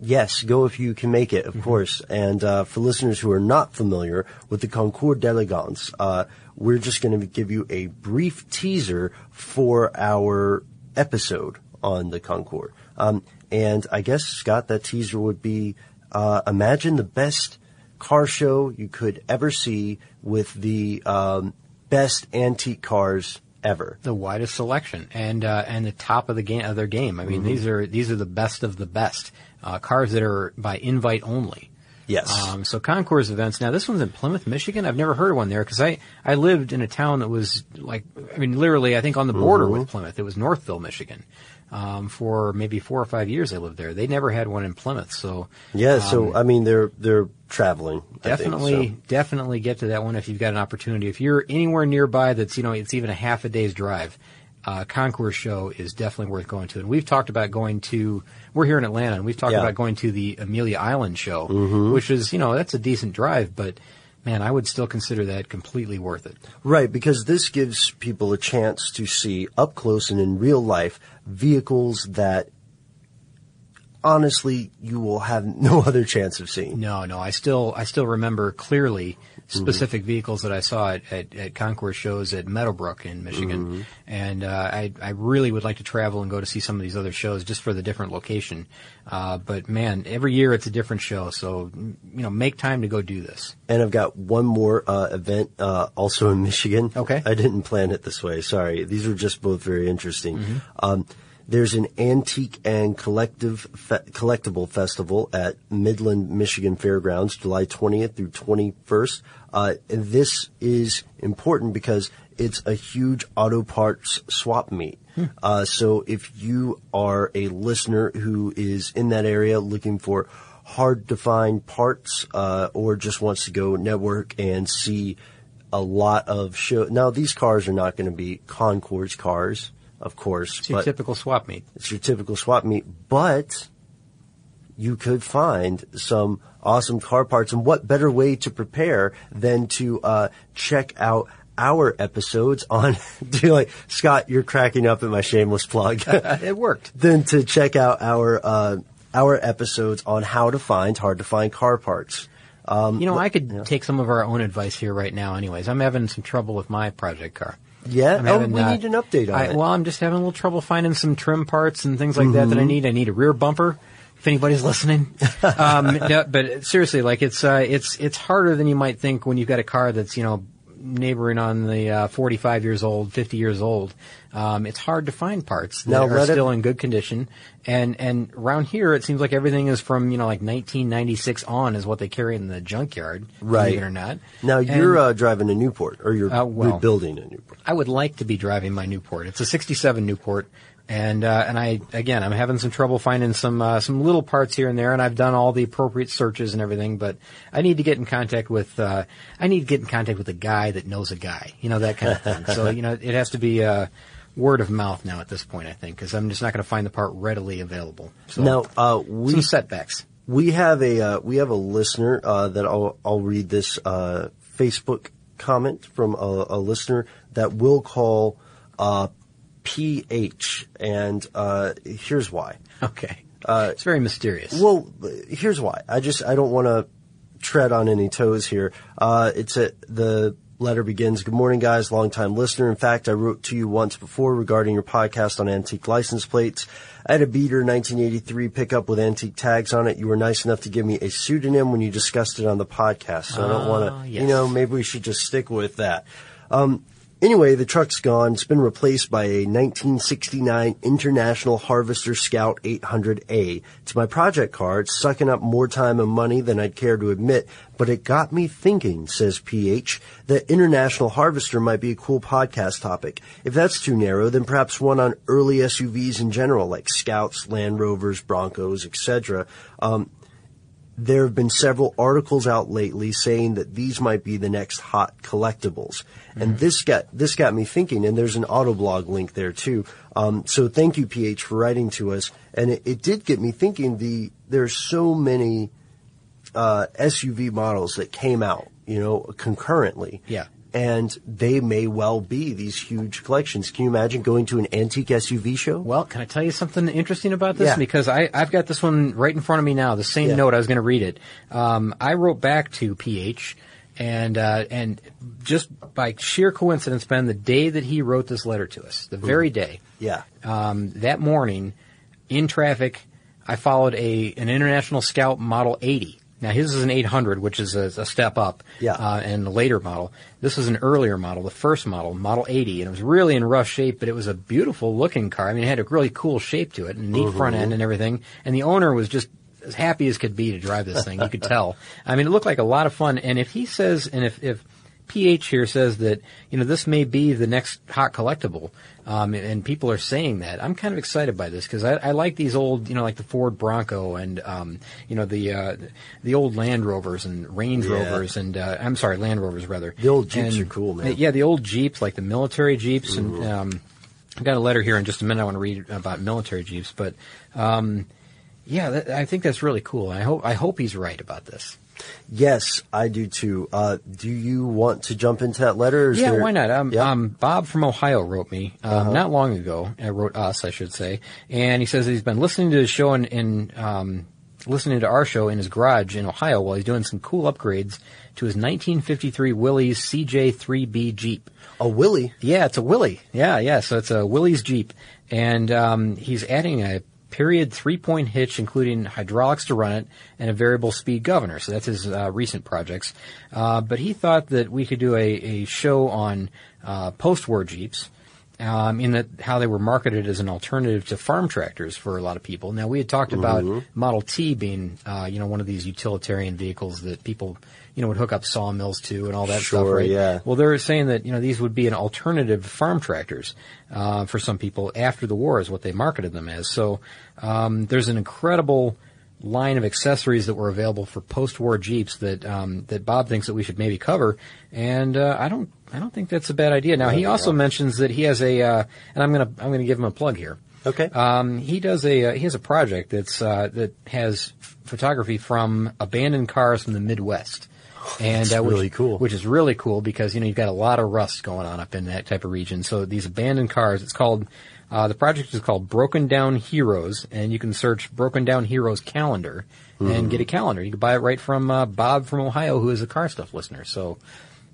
Yes, go if you can make it, of course. And uh, for listeners who are not familiar with the Concours d'Elegance, uh, we're just going to give you a brief teaser for our episode on the Concours. Um, and I guess Scott, that teaser would be uh, imagine the best car show you could ever see with the um, best antique cars ever. The widest selection and uh, and the top of the game of their game. I mean, Mm-hmm. these are these are the best of the best uh, cars that are by invite only. Yes. Um, so Concours events. Now this one's in Plymouth, Michigan. I've never heard of one there because I I lived in a town that was like I mean literally I think on the border Mhm. with Plymouth. It was Northville, Michigan. Um, for maybe four or five years I lived there. They never had one in Plymouth. So Yeah, so um, I mean they're they're traveling. I think, Definitely, so. definitely get to that one if you've got an opportunity. If you're anywhere nearby, that's you know it's even a half a day's drive. Uh, Concours show is definitely worth going to, and we've talked about going to. We're here in Atlanta, and we've talked Yeah. about going to the Amelia Island show, Mhm. which is you know that's a decent drive, but man, I would still consider that completely worth it. Right, because this gives people a chance to see up close and in real life vehicles that honestly you will have no other chance of seeing. No, no, I still I still remember clearly Mm-hmm. specific vehicles that I saw at, at, at Concours shows at Meadowbrook in Michigan, Mhm. and uh, I I really would like to travel and go to see some of these other shows just for the different location. Uh, but man, every year it's a different show, so you know make time to go do this. And I've got one more uh, event uh, also in Michigan. Okay. I didn't plan it this way. Sorry. These were just both very interesting. Mm-hmm. Um, there's an antique and collective fe- collectible festival at Midland, Michigan Fairgrounds, July 20th through 21st. Uh, and this is important because it's a huge auto parts swap meet. Uh, so if you are a listener who is in that area looking for hard to find parts, uh, or just wants to go network and see a lot of show. Now these cars are not going to be Concours cars, of course. It's your typical swap meet. It's your typical swap meet, but you could find some awesome car parts. And what better way to prepare than to uh, check out our episodes on? Do you like Scott? You're cracking up at my shameless plug. it worked. Then to check out our uh, our episodes on how to find hard to find car parts. Um, You know, I could take some of our own advice here right now. Anyways, I'm having some trouble with my project car. Yeah? I'm Oh, we uh, need an update on I, it. Well, I'm just having a little trouble finding some trim parts and things like that that I Mhm. need. I need a rear bumper. If anybody's listening, um, no, but seriously, like it's uh, it's it's harder than you might think when you've got a car that's you know neighboring on the uh, 45 years old, 50 years old. Um, it's hard to find parts that Now, are it- still in good condition. And and around here, it seems like everything is from you know like 1996 on is what they carry in the junkyard. Right. Believe it or not. Now And- you're uh, driving a Newport, or you're Uh, well, rebuilding a Newport. I would like to be driving my Newport. It's a '67 Newport, and uh, and I again I'm having some trouble finding some uh, some little parts here and there, and I've done all the appropriate searches and everything, but I need to get in contact with uh, I need to get in contact with a guy that knows a guy, you know that kind of thing. so you know it has to be uh, word of mouth now at this point, I think, because I'm just not going to find the part readily available. So now uh, we some setbacks. We have a uh, we have a listener uh, that I'll I'll read this uh, Facebook comment from a, a listener that we'll call uh, PH, and uh, here's why. Okay, uh, it's very mysterious. Well, here's why. I just I don't want to tread on any toes here. Uh, it's a, the letter begins. Good morning, guys. Longtime listener. In fact, I wrote to you once before regarding your podcast on antique license plates. I had a beater 1983 pickup with antique tags on it. You were nice enough to give me a pseudonym when you discussed it on the podcast. So I don't want Ah, to, yes. you know, maybe we should just stick with that. Um, Anyway, the truck's gone. It's been replaced by a 1969 International Harvester Scout 800A. It's my project car. It's sucking up more time and money than I'd care to admit, but it got me thinking, says PH, that International Harvester might be a cool podcast topic. If that's too narrow, then perhaps one on early SUVs in general, like Scouts, Land Rovers, Broncos, etc. Um, there have been several articles out lately saying that these might be the next hot collectibles. And this got, this got me thinking, and there's an Autoblog link there too. Um, so thank you, PH, for writing to us. And it, it did get me thinking the, there's so many, uh, SUV models that came out, you know, concurrently. Yeah. And they may well be these huge collections. Can you imagine going to an antique SUV show? Well, can I tell you something interesting about this? Yeah. Because I, I've got this one right in front of me now, the same Yeah. note. I was going to read it. Um, I wrote back to PH And uh, and just by sheer coincidence, Ben, the day that he wrote this letter to us, the very day, Yeah. um, that morning, in traffic, I followed a an International Scout Model 80. Now his is an 800, which is a, a step up, Yeah. uh, and a later model. This was an earlier model, the first model, Model 80, and it was really in rough shape, but it was a beautiful looking car. I mean, it had a really cool shape to it, and neat front Mhm. end and everything. And the owner was just as happy as could be to drive this thing. You could tell. I mean, it looked like a lot of fun. And if he says, and if, if PH here says that, you know, this may be the next hot collectible, um, and, and people are saying that, I'm kind of excited by this because I, I like these old, you know, like the Ford Bronco and, um, you know, the, uh, the old Land Rovers and Range Yeah. Rovers and, uh, I'm sorry, Land Rovers rather. The old Jeeps And- are cool, man. Yeah, the old Jeeps, like the military Jeeps and, Mhm. um, I've got a letter here in just a minute I want to read about military Jeeps, but, um, yeah, that, I think that's really cool. I hope, I hope he's right about this. Yes, I do too. Uh, do you want to jump into that letter? Yeah, there- why not? Um, Yeah. um, Bob from Ohio wrote me um, Uh-huh. not long ago. Uh, wrote us, I should say, and he says he's been listening to the show in, in um, listening to our show in his garage in Ohio while he's doing some cool upgrades to his 1953 Willys CJ3B Jeep. A Willie? Yeah, it's a Willie. Yeah, yeah. So it's a Willys Jeep, and um, he's adding a period three-point hitch, including hydraulics to run it, and a variable speed governor. So that's his uh, recent projects. Uh, but he thought that we could do a, a show on uh, post-war Jeeps. Um, in that how they were marketed as an alternative to farm tractors for a lot of people. Now we had talked about Mhm. Model T being, uh, you know, one of these utilitarian vehicles that people, you know, would hook up sawmills to and all that stuff, Sure, right? yeah. Well, they're saying that you know these would be an alternative to farm tractors uh, for some people after the war is what they marketed them as. So um, there's an incredible line of accessories that were available for post-war Jeeps that um, that Bob thinks that we should maybe cover, and uh, I don't I don't think that's a bad idea. Now he also mentions that he has a uh, and I'm gonna I'm gonna give him a plug here. Okay. Um, he does a uh, he has a project that's uh, that has photography from abandoned cars from the Midwest. And That's uh, which, really cool. which is really cool because you know you've got a lot of rust going on up in that type of region. So these abandoned cars, it's called uh, the project is called Broken Down Heroes, and you can search Broken Down Heroes calendar Mhm. and get a calendar. You can buy it right from uh, Bob from Ohio, who is a car stuff listener. So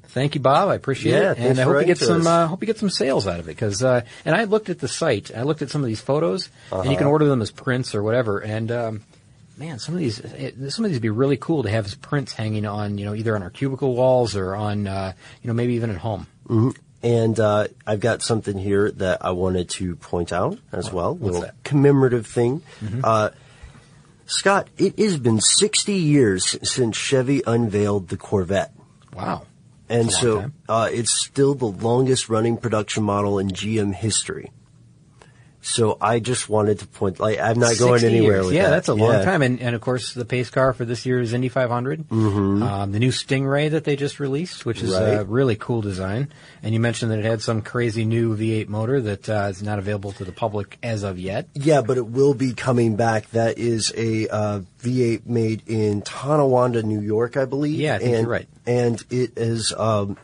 thank you, Bob. I appreciate Yeah, it, and I hope you get some. Uh, hope you get some sales out of it because. Uh, and I looked at the site. I looked at some of these photos, and you can Uh-huh. order them as prints or whatever. And um, man, some of these it, some of these would be really cool to have as prints hanging on, you know, either on our cubicle walls or on, uh, you know, maybe even at home. hmm And uh, I've got something here that I wanted to point out as well. little that? commemorative thing. Mhm. Uh, Scott, it has been 60 years since Chevy unveiled the Corvette. Wow. And That's a long so uh, it's still the longest running production model in GM history. So I just wanted to point, like, I'm not going anywhere years. with yeah, that. that's a long Yeah. time. And, and of course, the pace car for this year is Indy 500. Mhm. Um, the new Stingray that they just released, which is Right. a really cool design. And you mentioned that it had some crazy new V8 motor that uh, is not available to the public as of yet. Yeah, but it will be coming back. That is a uh, V8 made in Tonawanda, New York, I believe. Yeah, I think and, you're right. And it is. Um,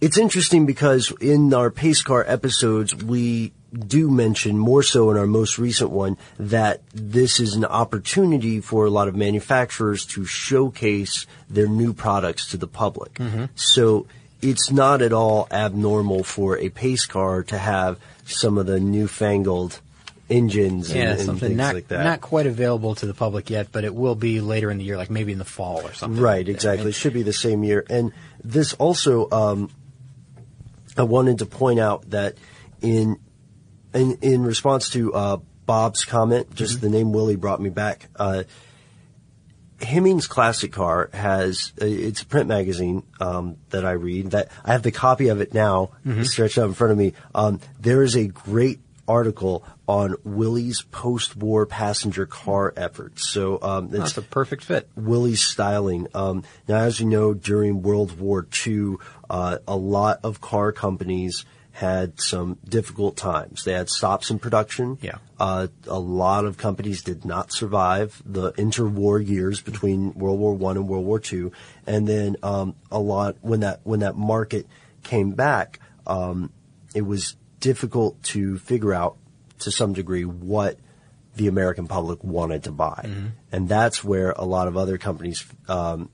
it's interesting because in our pace car episodes, we do mention more so in our most recent one that this is an opportunity for a lot of manufacturers to showcase their new products to the public. Mhm. So it's not at all abnormal for a pace car to have some of the newfangled engines Yeah, and, and things not like that. not quite available to the public yet, but it will be later in the year, like maybe in the fall or something. Right, exactly. It should be the same year. And this also, um, I wanted to point out that in in, in response to uh, Bob's comment, just the name Willie brought me back. Uh, Hemmings Classic Car has uh, it's a print magazine um, that I read. That I have the copy of it now Mhm. stretched out in front of me. Um, there is a great article on Willys post-war passenger car efforts. So um, it's That's a perfect fit. Willys styling. Um, now, as you know, during World War II, uh, a lot of car companies had some difficult times. They had stops in production. Yeah. Uh, a lot of companies did not survive the interwar years between World War One and World War Two, and then um, a lot when that when that market came back, um, it was difficult to figure out to some degree what the American public wanted to buy, Mhm. and that's where a lot of other companies um,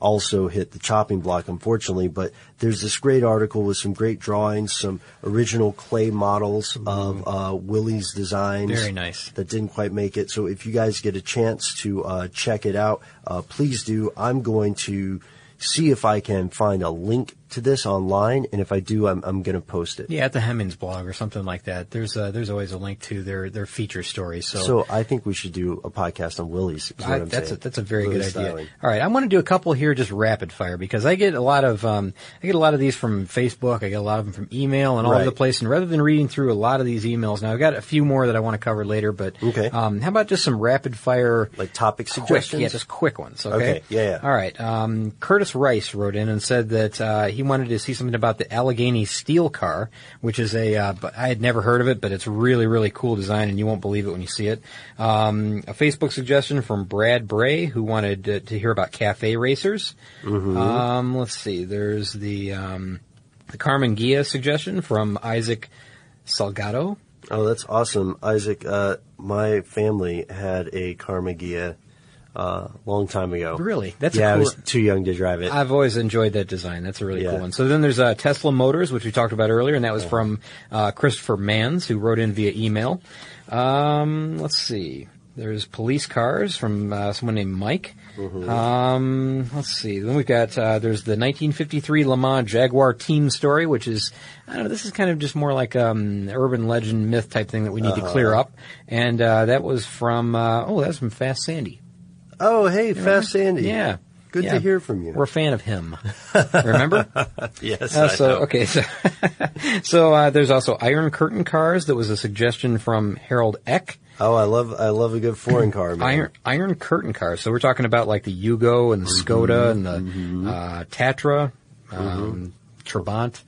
also hit the chopping block, unfortunately. But there's this great article with some great drawings, some original clay models of uh, Willys designs. Mm-hmm. Very nice. That didn't quite make it. So if you guys get a chance to uh, check it out, uh, please do. I'm going to see if I can find a link to this online, and if I do, I'm, I'm going to post it. Yeah, at the Hemmings blog or something like that. There's uh, there's always a link to their their feature stories. So, So I think we should do a podcast on Willys. is what I, I'm that's a, that's a very Willie good idea. All right, I want to do a couple here, just rapid fire, because I get a lot of um, I get a lot of these from Facebook. I get a lot of them from email and all over the place. And rather than reading through a lot of these emails, now I've got a few more that I want to cover later. But Okay. um, how about just some rapid fire, like topic quick, suggestions? yeah, just quick ones. Okay. Okay, yeah, yeah. All right. Um, Curtis Rice wrote in and said that uh, he wanted to see something about the Allegheny Steel Car, which is a uh, but I had never heard of it, but it's really really cool design, and you won't believe it when you see it. Um, a Facebook suggestion from Brad Bray, who wanted to, to hear about cafe racers. Mhm. Um, let's see. There's the um, the Karmann Ghia suggestion from Isaac Salgado. Oh, that's awesome, Isaac. Uh, my family had a Karmann Ghia uh, long time ago. Really? That's a yeah. I was too young to drive it. I've always enjoyed that design. That's a really Yeah. cool one. So then there's uh, Tesla Motors, which we talked about earlier, and that was from uh, Christopher Mans, who wrote in via email. Um, let's see. There's police cars from uh, someone named Mike. Um, let's see. Then we've got uh, there's the 1953 Le Mans Jaguar team story, which is I don't know. This is kind of just more like um, urban legend myth type thing that we need to Uh-huh. clear up. And uh, that was from uh, oh, that's from Fast Sandy. Oh, hey, Fast Sandy. Yeah. Good Yeah. to hear from you. We're a fan of him. Remember? yes. Uh, I so okay, so so uh, there's also Iron Curtain cars. That was a suggestion from Harold Eck. Oh, I love I love a good foreign car, man. Iron Iron Curtain cars. So we're talking about like the Yugo and the Skoda and the uh, Tatra, um, Trabant.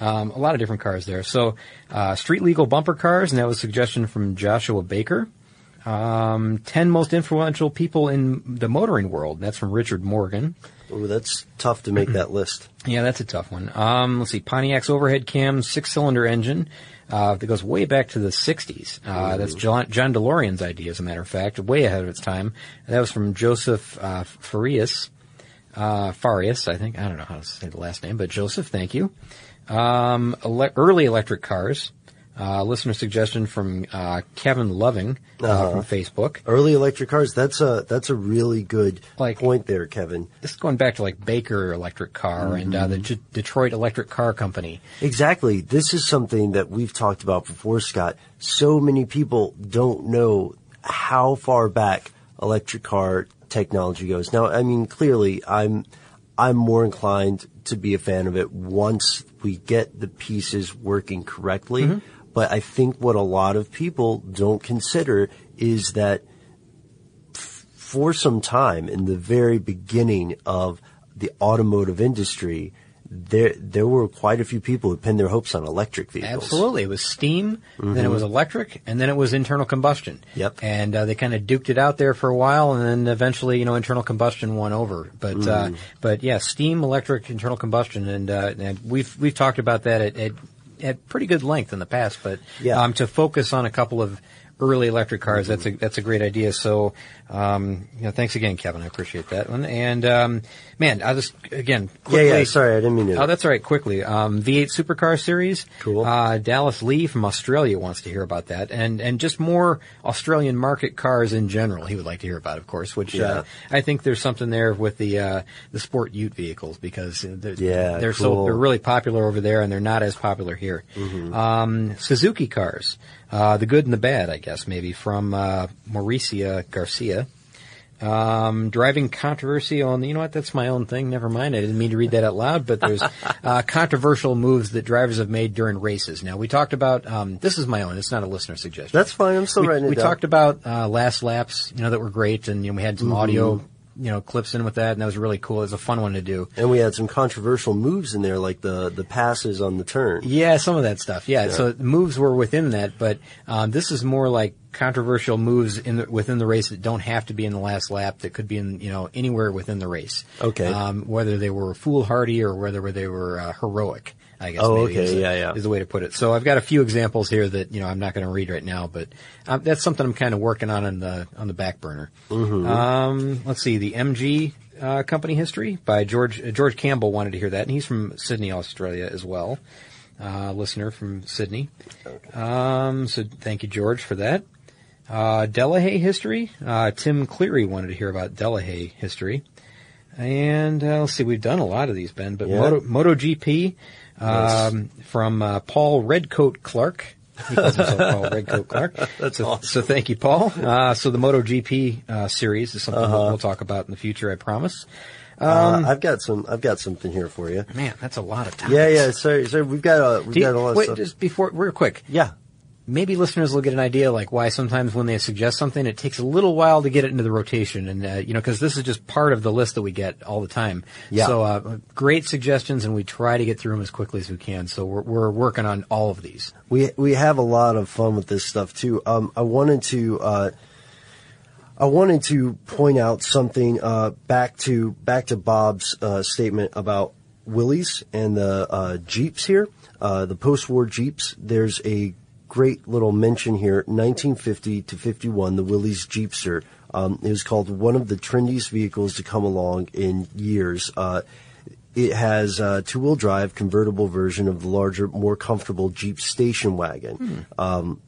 Um, a lot of different cars there. So uh, street legal bumper cars, and that was a suggestion from Joshua Baker. Um, Ten most influential people in the motoring world. That's from Richard Morgan. Ooh, that's tough to make that list. Yeah, that's a tough one. Um, let's see, Pontiac's overhead cam six-cylinder engine uh, that goes way back to the '60s. Uh, That's John, John DeLorean's idea, as a matter of fact, way ahead of its time. That was from Joseph uh, Farias. Uh, Farias, I think. I don't know how to say the last name, but Joseph, thank you. Um, ele- early electric cars. Uh, listener suggestion from uh, Kevin Loving uh, Uh-huh. from Facebook. Early electric cars. That's a that's a really good Like- point there, Kevin. This is going back to like Baker Electric Car and uh, the J- Detroit Electric Car Company. Exactly. This is something that we've talked about before, Scott. So many people don't know how far back electric car technology goes. Now, I mean, clearly, I'm I'm more inclined to be a fan of it once we get the pieces working correctly. Mm-hmm. But I think what a lot of people don't consider is that f- for some time in the very beginning of the automotive industry, there there were quite a few people who pinned their hopes on electric vehicles. Absolutely. It was steam, then it was electric, and then it was internal combustion. Yep. And uh, they kind of duked it out there for a while, and then eventually, you know, internal combustion won over. But uh, Mm. but yeah, steam, electric, internal combustion, and uh, and we've we've talked about that at, at at pretty good length in the past. But Yeah. um, to focus on a couple of early electric cars, that's a that's a great idea. So um, you know, thanks again, Kevin. I appreciate that one. And um, man, I'll just again Yeah, quickly. yeah. Sorry, I didn't mean to. Oh, that's all right. Quickly, um, V8 Supercar Series. Cool. Uh, Dallas Lee from Australia wants to hear about that, and and just more Australian market cars in general. He would like to hear about, of course. Which Yeah. uh, I think there's something there with the uh, the sport Ute vehicles because they're, Yeah, they're so they're really popular over there, and they're not as popular here. Mhm. Um, Suzuki cars, uh, the good and the bad, I guess, maybe from uh, Mauricia Garcia. Um, driving controversy on, you know what, that's my own thing. Never mind. I didn't mean to read that out loud, but there's, uh, controversial moves that drivers have made during races. Now, we talked about, um, this is my own. It's not a listener suggestion. That's fine. I'm still we, writing it we down. talked about, uh, last laps, you know, that were great and, you know, we had some Mhm. audio, you know, clips in with that and that was really cool. It was a fun one to do. And we had some controversial moves in there, like the the passes on the turn. Yeah, some of that stuff. Yeah, Yeah. so moves were within that, but um, this is more like controversial moves in the, within the race that don't have to be in the last lap. That could be in you know anywhere within the race. Okay. Um, whether they were foolhardy or whether they were uh, heroic. I guess. Oh, okay. is the- Yeah, yeah. Is the way to put it. So I've got a few examples here that you know I'm not going to read right now, but um, that's something I'm kind of working on on the on the back burner. Mhm. Um, let's see the MG uh, Company history by George uh, George Campbell wanted to hear that, and he's from Sydney, Australia as well. Uh, listener from Sydney. Um, so thank you, George, for that. Uh, Delahaye history. Uh, Tim Cleary wanted to hear about Delahaye history. And uh, let's see, we've done a lot of these, Ben, but Yeah. Moto, MotoGP um, from uh, Paul Redcoat Clark. He calls himself Paul Redcoat Clark. That's so, awesome. So thank you, Paul. Uh, so the MotoGP uh, series is something Uh-huh. we'll, talk about in the future, I promise. Uh, Um, I've got some. I've got something here for you. Man, that's a lot of time. Yeah, yeah. Sorry, sorry. We've got a. We've you- got a lot of wait, stuff. just before, real quick. Yeah. Maybe listeners will get an idea like why sometimes when they suggest something, it takes a little while to get it into the rotation, and uh, you know because this is just part of the list that we get all the time. Yeah. So uh, great suggestions, and we try to get through them as quickly as we can. So we're, we're working on all of these. We we have a lot of fun with this stuff too. Um, I wanted to uh, I wanted to point out something uh, back to back to Bob's uh, statement about Willys and the uh, Jeeps here, uh, the post-war Jeeps. There's a great little mention here, 1950 to 51, the Willys Jeepster. Um, it was called one of the trendiest vehicles to come along in years. Uh, it has a two-wheel drive convertible version of the larger, more comfortable Jeep station wagon. Um,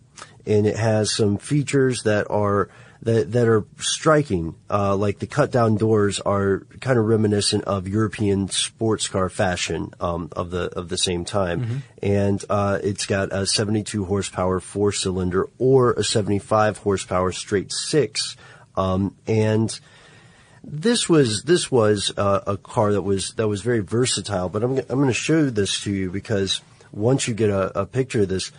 and it has some features that are that that are striking. Uh, like the cut-down doors are kind of reminiscent of European sports car fashion um, of the of the same time. And uh, it's got a 72 horsepower four-cylinder or a 75 horsepower straight six. Um, and this was this was uh, a car that was that was very versatile. But I'm I'm going to show this to you because once you get a, a picture of this,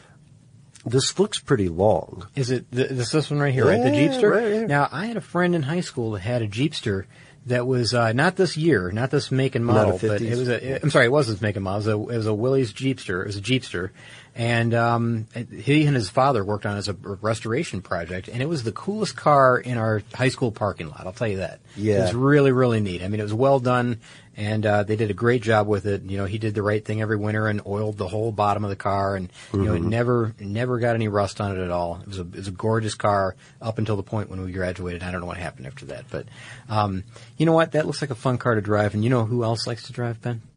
this looks pretty long. Is it th- this this one right here, right? The Yeah, Jeepster. right here. Now, I had a friend in high school that had a Jeepster that was uh, not this year, not this make and Not a model, but 50s? it was a. I'm sorry, it wasn't make and model. It was a, it was a Willys Jeepster. It was a Jeepster, and um, he and his father worked on it as a restoration project, and it was the coolest car in our high school parking lot. I'll tell you that. Yeah. it was really really neat. I mean, it was well done. And uh, they did a great job with it. You know, he did the right thing every winter and oiled the whole bottom of the car, and you know, it Mhm. never never got any rust on it at all. It was a it was a gorgeous car up until the point when we graduated. I don't know what happened after that, but um, you know what? That looks like a fun car to drive. And you know who else likes to drive, Ben?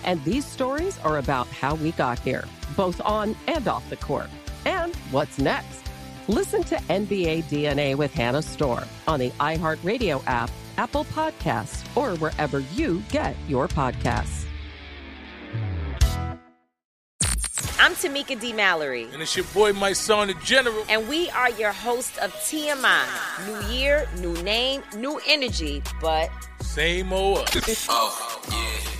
LeBron James. And these stories are about how we got here, both on and off the court. And what's next? Listen to NBA DNA with Hannah Storm on the iHeartRadio app, Apple Podcasts, or wherever you get your podcasts. I'm Tamika D. Mallory. And it's your boy, Mysonne, the general. And we are your host of TMI. New year, new name, new energy, but. Same old. Oh,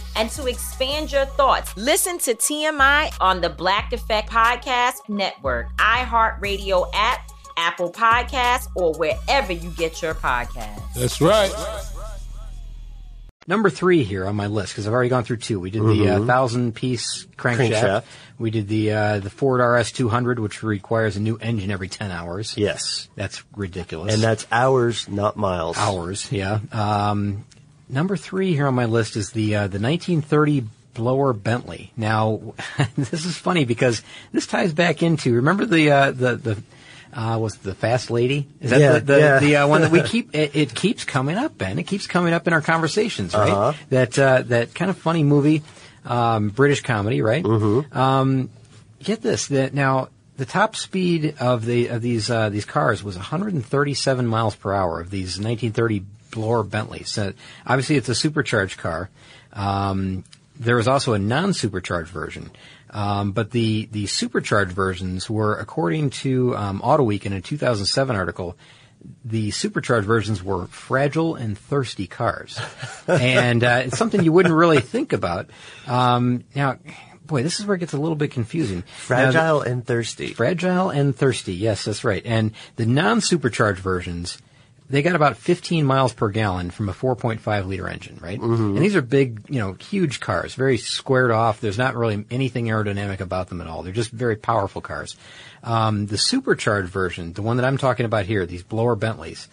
and to expand your thoughts, listen to TMI on the Black Effect Podcast Network, iHeartRadio app, Apple Podcasts, or wherever you get your podcasts. That's right. Number three here on my list because I've already gone through two. We did the uh, Mhm. thousand piece crankshaft. Crankshaft. We did the uh, the Ford RS 200, which requires a new engine every 10 hours. Yes, that's ridiculous. And that's hours, not miles. Hours, yeah. Um, number three here on my list is the uh, the 1930 blower Bentley. Now, this is funny because this ties back into remember the uh, the the. Uh, was the fast lady? Is that Yeah, the the, yeah. the uh, one that we keep? It, it keeps coming up, Ben. It keeps coming up in our conversations, right? Uh-huh. That uh, that kind of funny movie, um, British comedy, right? Mm-hmm. Um, get this. That now the top speed of the of these uh, these cars was 137 miles per hour of these 1930 blower Bentleys. So obviously, it's a supercharged car. Um, there was also a non-supercharged version, um, but the the supercharged versions were, according to um, AutoWeek in a 2007 article, the supercharged versions were fragile and thirsty cars, and uh, it's something you wouldn't really think about. Um, now, boy, this is where it gets a little bit confusing. Now, Fragile and thirsty. Fragile and thirsty. Yes, that's right. And the non-supercharged versions, they got about 15 miles per gallon from a 4.5 liter engine, right? Mhm. And these are big, you know, huge cars, very squared off. There's not really anything aerodynamic about them at all. They're just very powerful cars. Um, the supercharged version, the one that I'm talking about here, these blower Bentleys,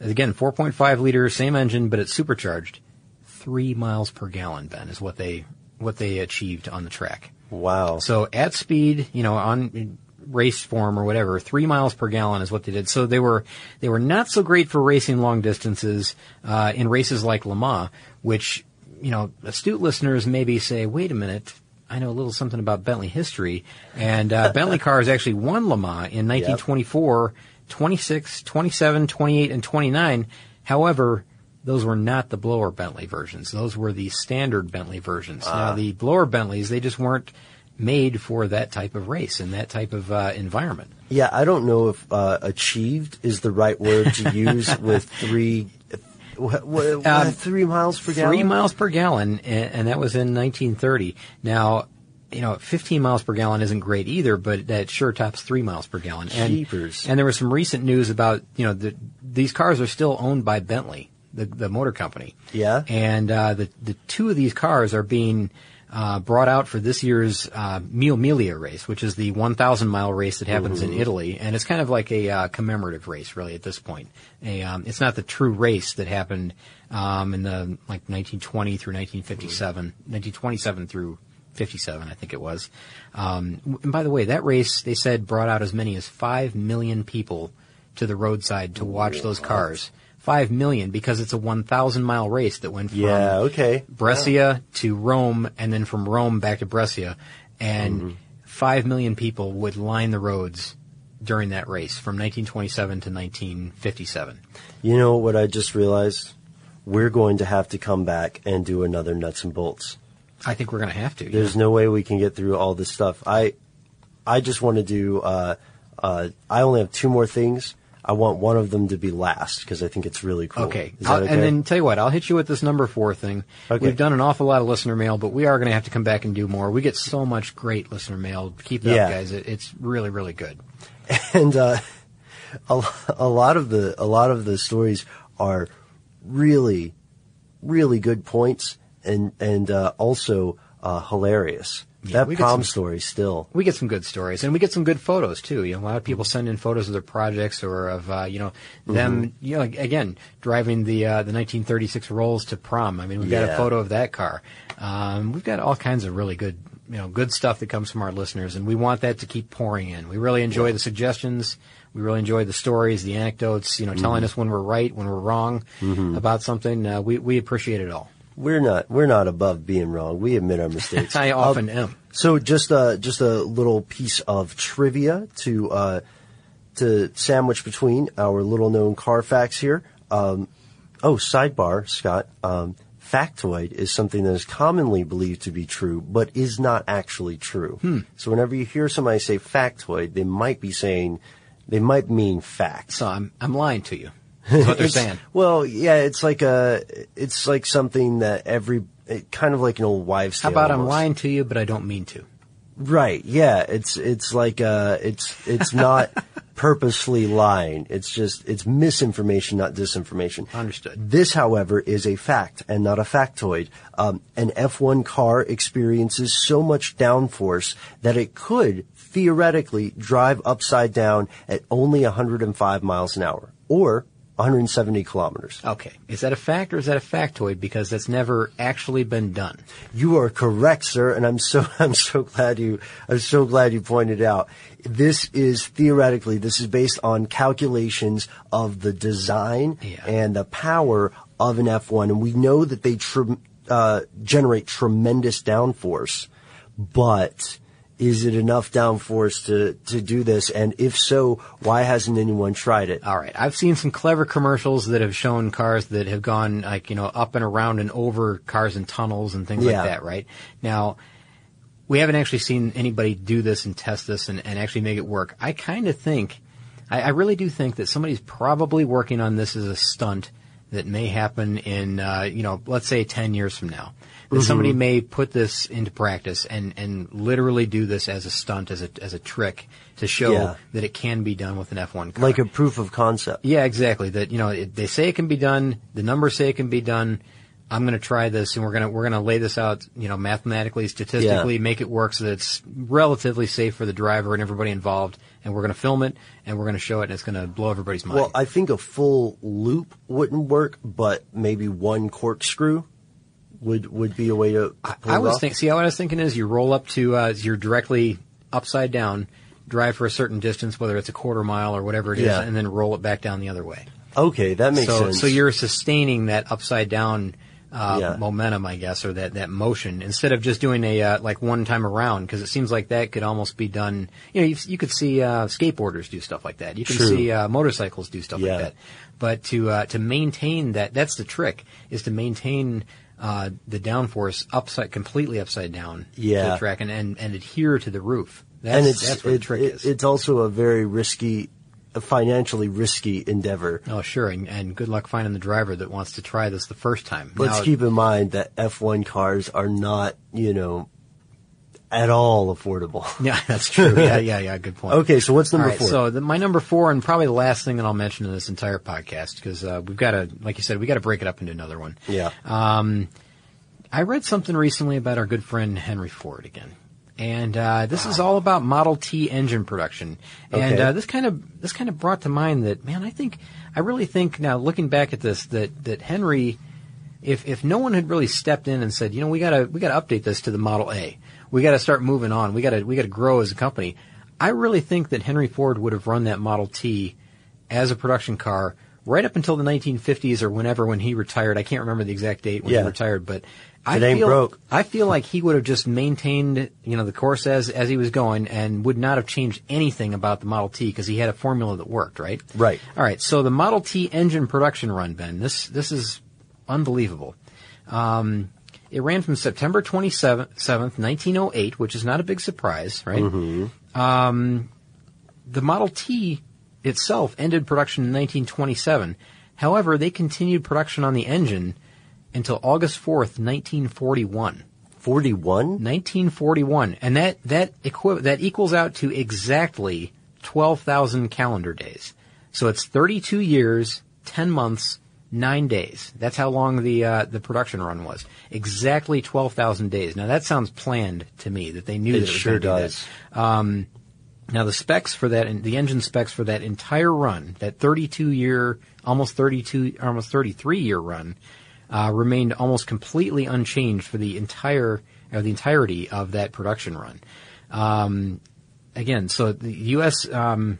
again, 4.5 liter, same engine, but it's supercharged. Three miles per gallon, Ben, is what they what they achieved on the track. Wow. So at speed, you know, on race form or whatever, three miles per gallon is what they did. So they were they were not so great for racing long distances uh, in races like Le Mans, which you know astute listeners maybe say, wait a minute. I know a little something about Bentley history, and uh, Bentley cars actually won Le Mans in 1924, 26, 27, 28, and 29. However, those were not the blower Bentley versions. Those were the standard Bentley versions. Ah. Now, the blower Bentleys, they just weren't made for that type of race and that type of uh, environment. Yeah, I don't know if uh, achieved is the right word to use with three. What, what, Um, three miles per gallon. Three miles per gallon, and, and that was in 1930. Now, you know, 15 miles per gallon isn't great either, but that sure tops three miles per gallon. And, Jeepers. and there was some recent news about, you know, the, these cars are still owned by Bentley, the, the motor company. Yeah. And uh, the the two of these cars are being uh, brought out for this year's uh, Mille Miglia race, which is the 1,000 mile race that happens in Mhm. Italy, and it's kind of like a uh, commemorative race, really, at this point. A, um, it's not the true race that happened um, in the like 1920 through 1957, 1927 through 57, I think it was. Um, and by the way, that race they said brought out as many as five million people to the roadside to watch those cars. Five million because it's a 1,000 mile race that went from Yeah, okay. Brescia to Rome and then from Rome back to Brescia. And five million people would line the roads during that race from 1927 to 1957. You know what I just realized? We're going to have to come back and do another nuts and bolts. I think we're going to have to. There's no way we can get through all this stuff. I, I just want to do. Uh, uh, I only have two more things. I want one of them to be last because I think it's really cool. Okay. Is that I'll- okay? And then tell you what, I'll hit you with this number four thing. Okay. We've done an awful lot of listener mail, but we are going to have to come back and do more. We get so much great listener mail. Keep it Yeah. up, guys. It, it's really, really good. and uh, a, a lot of the a lot of the stories are really, really good points and and uh, also uh, hilarious. Yeah, that we get prom some- story still. We get some good stories, and we get some good photos too. You know, a lot of people send in photos of their projects or of uh, you know them. Mm-hmm. You know, again, driving the uh, the 1936 Rolls to prom. I mean, we've got a photo of that car. Um, we've got all kinds of really good, you know, good stuff that comes from our listeners, and we want that to keep pouring in. We really enjoy the suggestions. We really enjoy the stories, the anecdotes. You know, telling Mhm. us when we're right, when we're wrong Mhm. about something. Uh, we we appreciate it all. We're not we're not above being wrong. We admit our mistakes. I often Uh, am. So just uh just a little piece of trivia to uh to sandwich between our little known car facts here. Um, oh, sidebar, Scott. Um, factoid is something that is commonly believed to be true, but is not actually true. Hmm. So whenever you hear somebody say factoid, they might be saying, they might mean fact. So I'm, I'm lying to you. That's what they're saying. Well, yeah, it's like a, it's like something that every, it, kind of like an old wives' How tale. about I'm almost. lying to you, but I don't mean to? Right. Yeah. It's it's like uh it's it's not purposely lying. It's just it's misinformation, not disinformation. Understood. This, however, is a fact and not a factoid. Um, an F1 car experiences so much downforce that it could theoretically drive upside down at only 105 miles an hour or 170 kilometers. Okay. Is that a fact or is that a factoid? Because that's never actually been done. You are correct, sir, and I'm so I'm so glad you I'm so glad you pointed out. This is theoretically this is based on calculations of the design and the power of an F1, and we know that they tr- uh, generate tremendous downforce, but is it enough downforce to to do this? And if so, why hasn't anyone tried it? All right. I've seen some clever commercials that have shown cars that have gone like, you know, up and around and over cars and tunnels and things Yeah. like that, right? Now, we haven't actually seen anybody do this and test this and, and actually make it work. I kind of think, I, I really do think that somebody's probably working on this as a stunt that may happen in, uh, you know, let's say 10 years from now. Mhm. somebody may put this into practice and, and literally do this as a stunt, as a, as a trick to show Yeah. that it can be done with an F1 car. Like a proof of concept. Yeah, exactly. That you know, it, they say it can be done. The numbers say it can be done. I'm going to try this, and we're going to we're going to lay this out, you know, mathematically, statistically, make it work so that it's relatively safe for the driver and everybody involved. And we're going to film it, and we're going to show it, and it's going to blow everybody's mind. Well, I think a full loop wouldn't work, but maybe one corkscrew would would be a way to. I it was thinking. See, what I was thinking is you roll up to uh, you're directly upside down, drive for a certain distance, whether it's a quarter mile or whatever it is, Yeah. and then roll it back down the other way. Okay, that makes so, sense. So you're sustaining that upside down uh, Yeah. momentum, I guess, or that, that motion instead of just doing a uh, like one time around because it seems like that could almost be done. You know, you, you could see uh, skateboarders do stuff like that. You can True. see uh, motorcycles do stuff Yeah. like that. But to uh, to maintain that, that's the trick is to maintain. Uh, the downforce upside, completely upside down to Yeah. the track and, and, and adhere to the roof. That's, and it's that's where it- the trick it- is. it's also a very risky, a financially risky endeavor. Oh, sure, and, and good luck finding the driver that wants to try this the first time. Let's Now- keep in mind that F1 cars are not, you know, at all affordable. Yeah, that's true. Yeah, yeah, yeah. Good point. Okay, so what's number All right, four? So the, my number four, and probably the last thing that I'll mention in this entire podcast, because uh, we've got to, like you said, we got to break it up into another one. Yeah. Um, I read something recently about our good friend Henry Ford again, and uh, this is all about Model T engine production. And Okay. uh, this kind of this kind of brought to mind that man, I think I really think now looking back at this that that Henry, if if no one had really stepped in and said, you know, we gotta we gotta update this to the Model A, we gotta start moving on, we gotta we gotta grow as a company. I really think that Henry Ford would have run that Model T as a production car right up until the 1950s or whenever when he retired. I can't remember the exact date when Yeah. he retired, but I It feel, broke. I feel like he would have just maintained, you know, the course as as he was going, and would not have changed anything about the Model T because he had a formula that worked, right? Right. All right. So the Model T engine production run, Ben. This this is unbelievable. Um, it ran from September 27th, 1908, which is not a big surprise, right? Um, the Model T itself ended production in 1927. However, they continued production on the engine until August 4th, 1941. 41? 1941. And that, that equi- that equals out to exactly 12,000 calendar days. So it's 32 years, 10 months, 9 days. That's how long the, uh, the production run was. Exactly 12,000 days. Now that sounds planned to me, that they knew It that it sure do does. that. Um, now the specs for that, the engine specs for that entire run, that 32 year, almost 32, almost 33 year run, uh, remained almost completely unchanged for the entire, or the entirety of that production run. Um, again, so the U.S., um,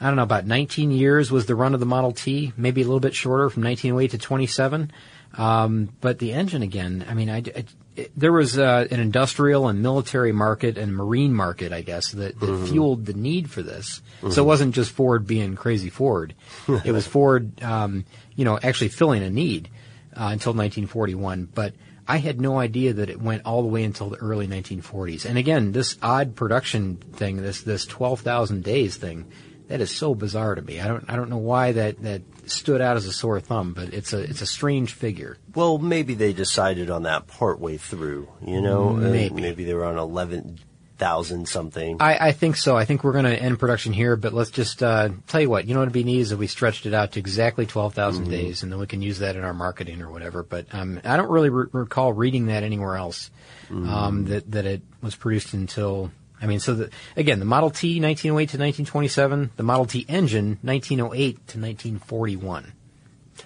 I don't know, about 19 years was the run of the Model T, maybe a little bit shorter from 1908 to 27. Um, but the engine again, I mean, I, I- it, there was uh, an industrial and military market and marine market, I guess, that, that Mhm. fueled the need for this. So Mhm. it wasn't just Ford being crazy Ford. it was Ford, um, you know, actually filling a need uh, until 1941. But I had no idea that it went all the way until the early 1940s. And again, this odd production thing, this this 12,000 days thing, that is so bizarre to me. I don't I don't know why that that stood out as a sore thumb, but it's a it's a strange figure. Well, maybe they decided on that part way through. You know, Uh, Maybe. maybe they were on eleven thousand something. I, I think so. I think we're going to end production here, but let's just uh, tell you what. You know what would be neat is if we stretched it out to exactly 12,000 Mhm. days, and then we can use that in our marketing or whatever. But um, I don't really re- recall reading that anywhere else. Um, Mm. that that it was produced until. I mean, so the, again, the Model T 1908 to 1927, the Model T engine 1908 to 1941.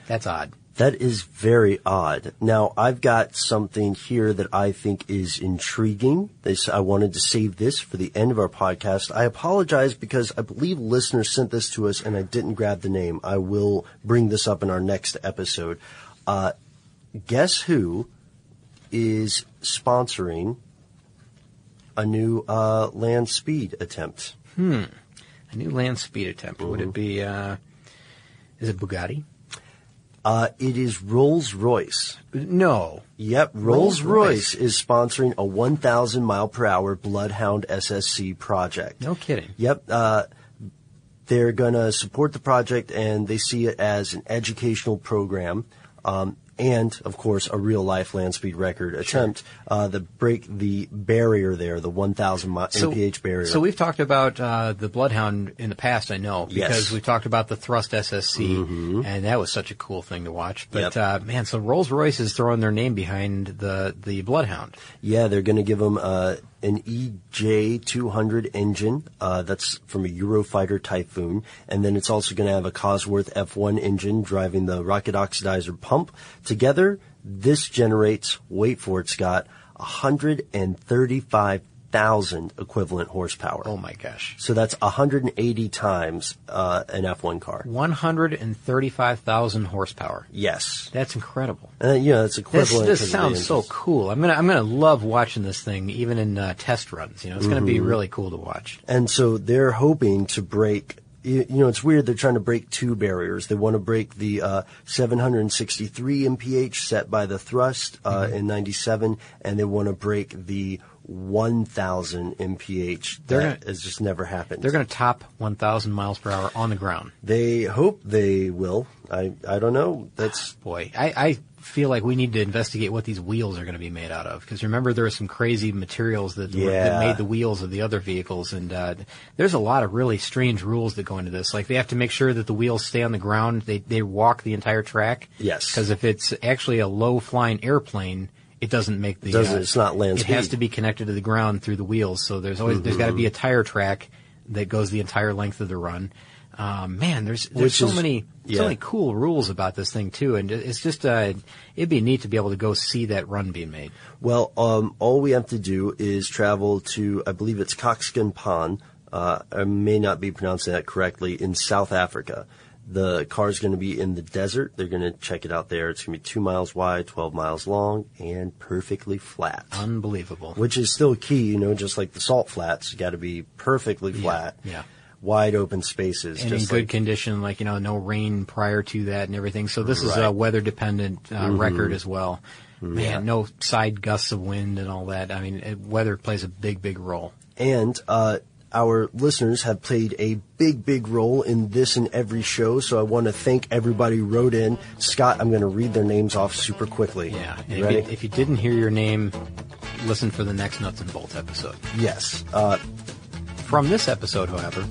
That's odd. That is very odd. Now, I've got something here that I think is intriguing. This, I wanted to save this for the end of our podcast. I apologize because I believe listeners sent this to us and I didn't grab the name. I will bring this up in our next episode. Uh, guess who is sponsoring a new uh, land speed attempt? Hmm. A new land speed attempt. Would Mm-hmm. it be? Uh, is it Bugatti? Uh, it is Rolls Royce. No. Yep, Rolls Rolls-Royce. Royce is sponsoring a 1,000 mile per hour Bloodhound SSC project. No kidding. Yep, uh, they're going to support the project and they see it as an educational program. Um, and of course, a real life land speed record attempt uh, that break the barrier there, the 1,000 mi- mph barrier. So we've talked about uh, the Bloodhound in the past, I know, because Yes. we've talked about the Thrust SSC, Mhm. and that was such a cool thing to watch. But Yep. uh, man, so Rolls Royce is throwing their name behind the the Bloodhound. Yeah, they're going to give them uh, an EJ200 engine. Uh, that's from a Eurofighter Typhoon, and then it's also going to have a Cosworth F1 engine driving the rocket oxidizer pump. Together, this generates. Wait for it, Scott. 135,000 equivalent horsepower. Oh my gosh! So that's 180 times uh, an F1 car. One hundred and thirty-five thousand horsepower. Yes, that's incredible. And you know, This, equivalent. this the sounds so cool. I'm gonna I'm gonna love watching this thing, even in uh, test runs. You know, it's gonna be Mhm. really cool to watch. And so they're hoping to break. You you know, it's weird. They're trying to break two barriers. They want to break the uh, 763 mph set by the thrust uh, Mm-hmm. in '97, and they want to break the 1,000 mph. They're that gonna- has just never happened. They're gonna top 1,000 miles per hour on the ground. They hope they will. I I don't know. That's Boy, I, I feel like we need to investigate what these wheels are going to be made out of. Because remember, there are some crazy materials that, were- that Yeah. made the wheels of the other vehicles, and uh, there's a lot of really strange rules that go into this. Like they have to make sure that the wheels stay on the ground; they they walk the entire track. Yes. Because if it's actually a low flying airplane. It doesn't make the. Doesn't- uh, it's not land It has to be connected to the ground through the wheels. So there's always there's got to be a tire track that goes the entire length of the run. Um, man, there's there's Which so is- many yeah. so many cool rules about this thing too, and it's just uh, it'd be neat to be able to go see that run being made. Well, um, all we have to do is travel to, I believe it's Coxkenpan. Uh, I may not be pronouncing that correctly in South Africa. The car is going to be in the desert. They're going to check it out there. It's going to be two miles wide, 12 miles long, and perfectly flat. Unbelievable. Which is still key, you know, just like the salt flats. You got to be perfectly flat. yeah. Wide open spaces. And in good like, condition, like you know, no rain prior to that and everything. So this is a weather dependent uh, Mhm. record as well. Man, Yeah. no side gusts of wind and all that. I mean, it, weather plays a big, big role. And uh, our listeners have played a big, big role in this and every show. So I want to thank everybody who wrote in. Scott, I'm going to read their names off super quickly. Yeah. You if, ready? you, if you didn't hear your name, listen for the next nuts and bolts episode. yes. Uh, From this episode, however,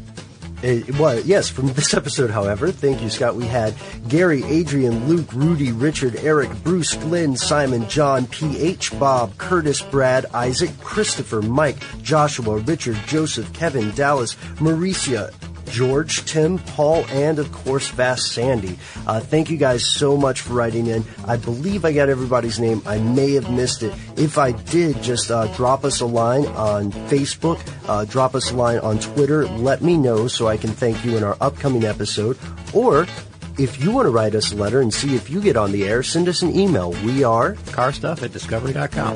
It, well, yes, from this episode, however, thank you, Scott. We had Gary, Adrian, Luke, Rudy, Richard, Eric, Bruce, Glenn, Simon, John, P.H., Bob, Curtis, Brad, Isaac, Christopher, Mike, Joshua, Richard, Joseph, Kevin, Dallas, Mauricia, George, Tim, Paul, and of course, Vast Sandy. Uh, thank you guys so much for writing in. I believe I got everybody's name. I may have missed it. If I did, just uh, drop us a line on Facebook, uh, drop us a line on Twitter. Let me know so I can thank you in our upcoming episode. Or If you want to write us a letter and see if you get on the air, send us an email. We are carstuff at discovery.com.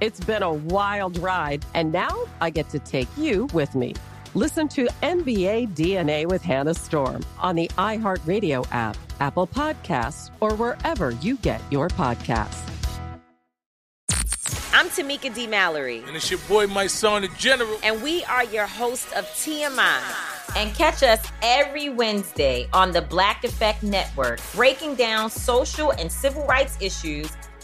It's been a wild ride, and now I get to take you with me. Listen to NBA DNA with Hannah Storm on the iHeartRadio app, Apple Podcasts, or wherever you get your podcasts. I'm Tamika D. Mallory. And it's your boy, Mysonne, the General. And we are your hosts of TMI. And catch us every Wednesday on the Black Effect Network, breaking down social and civil rights issues,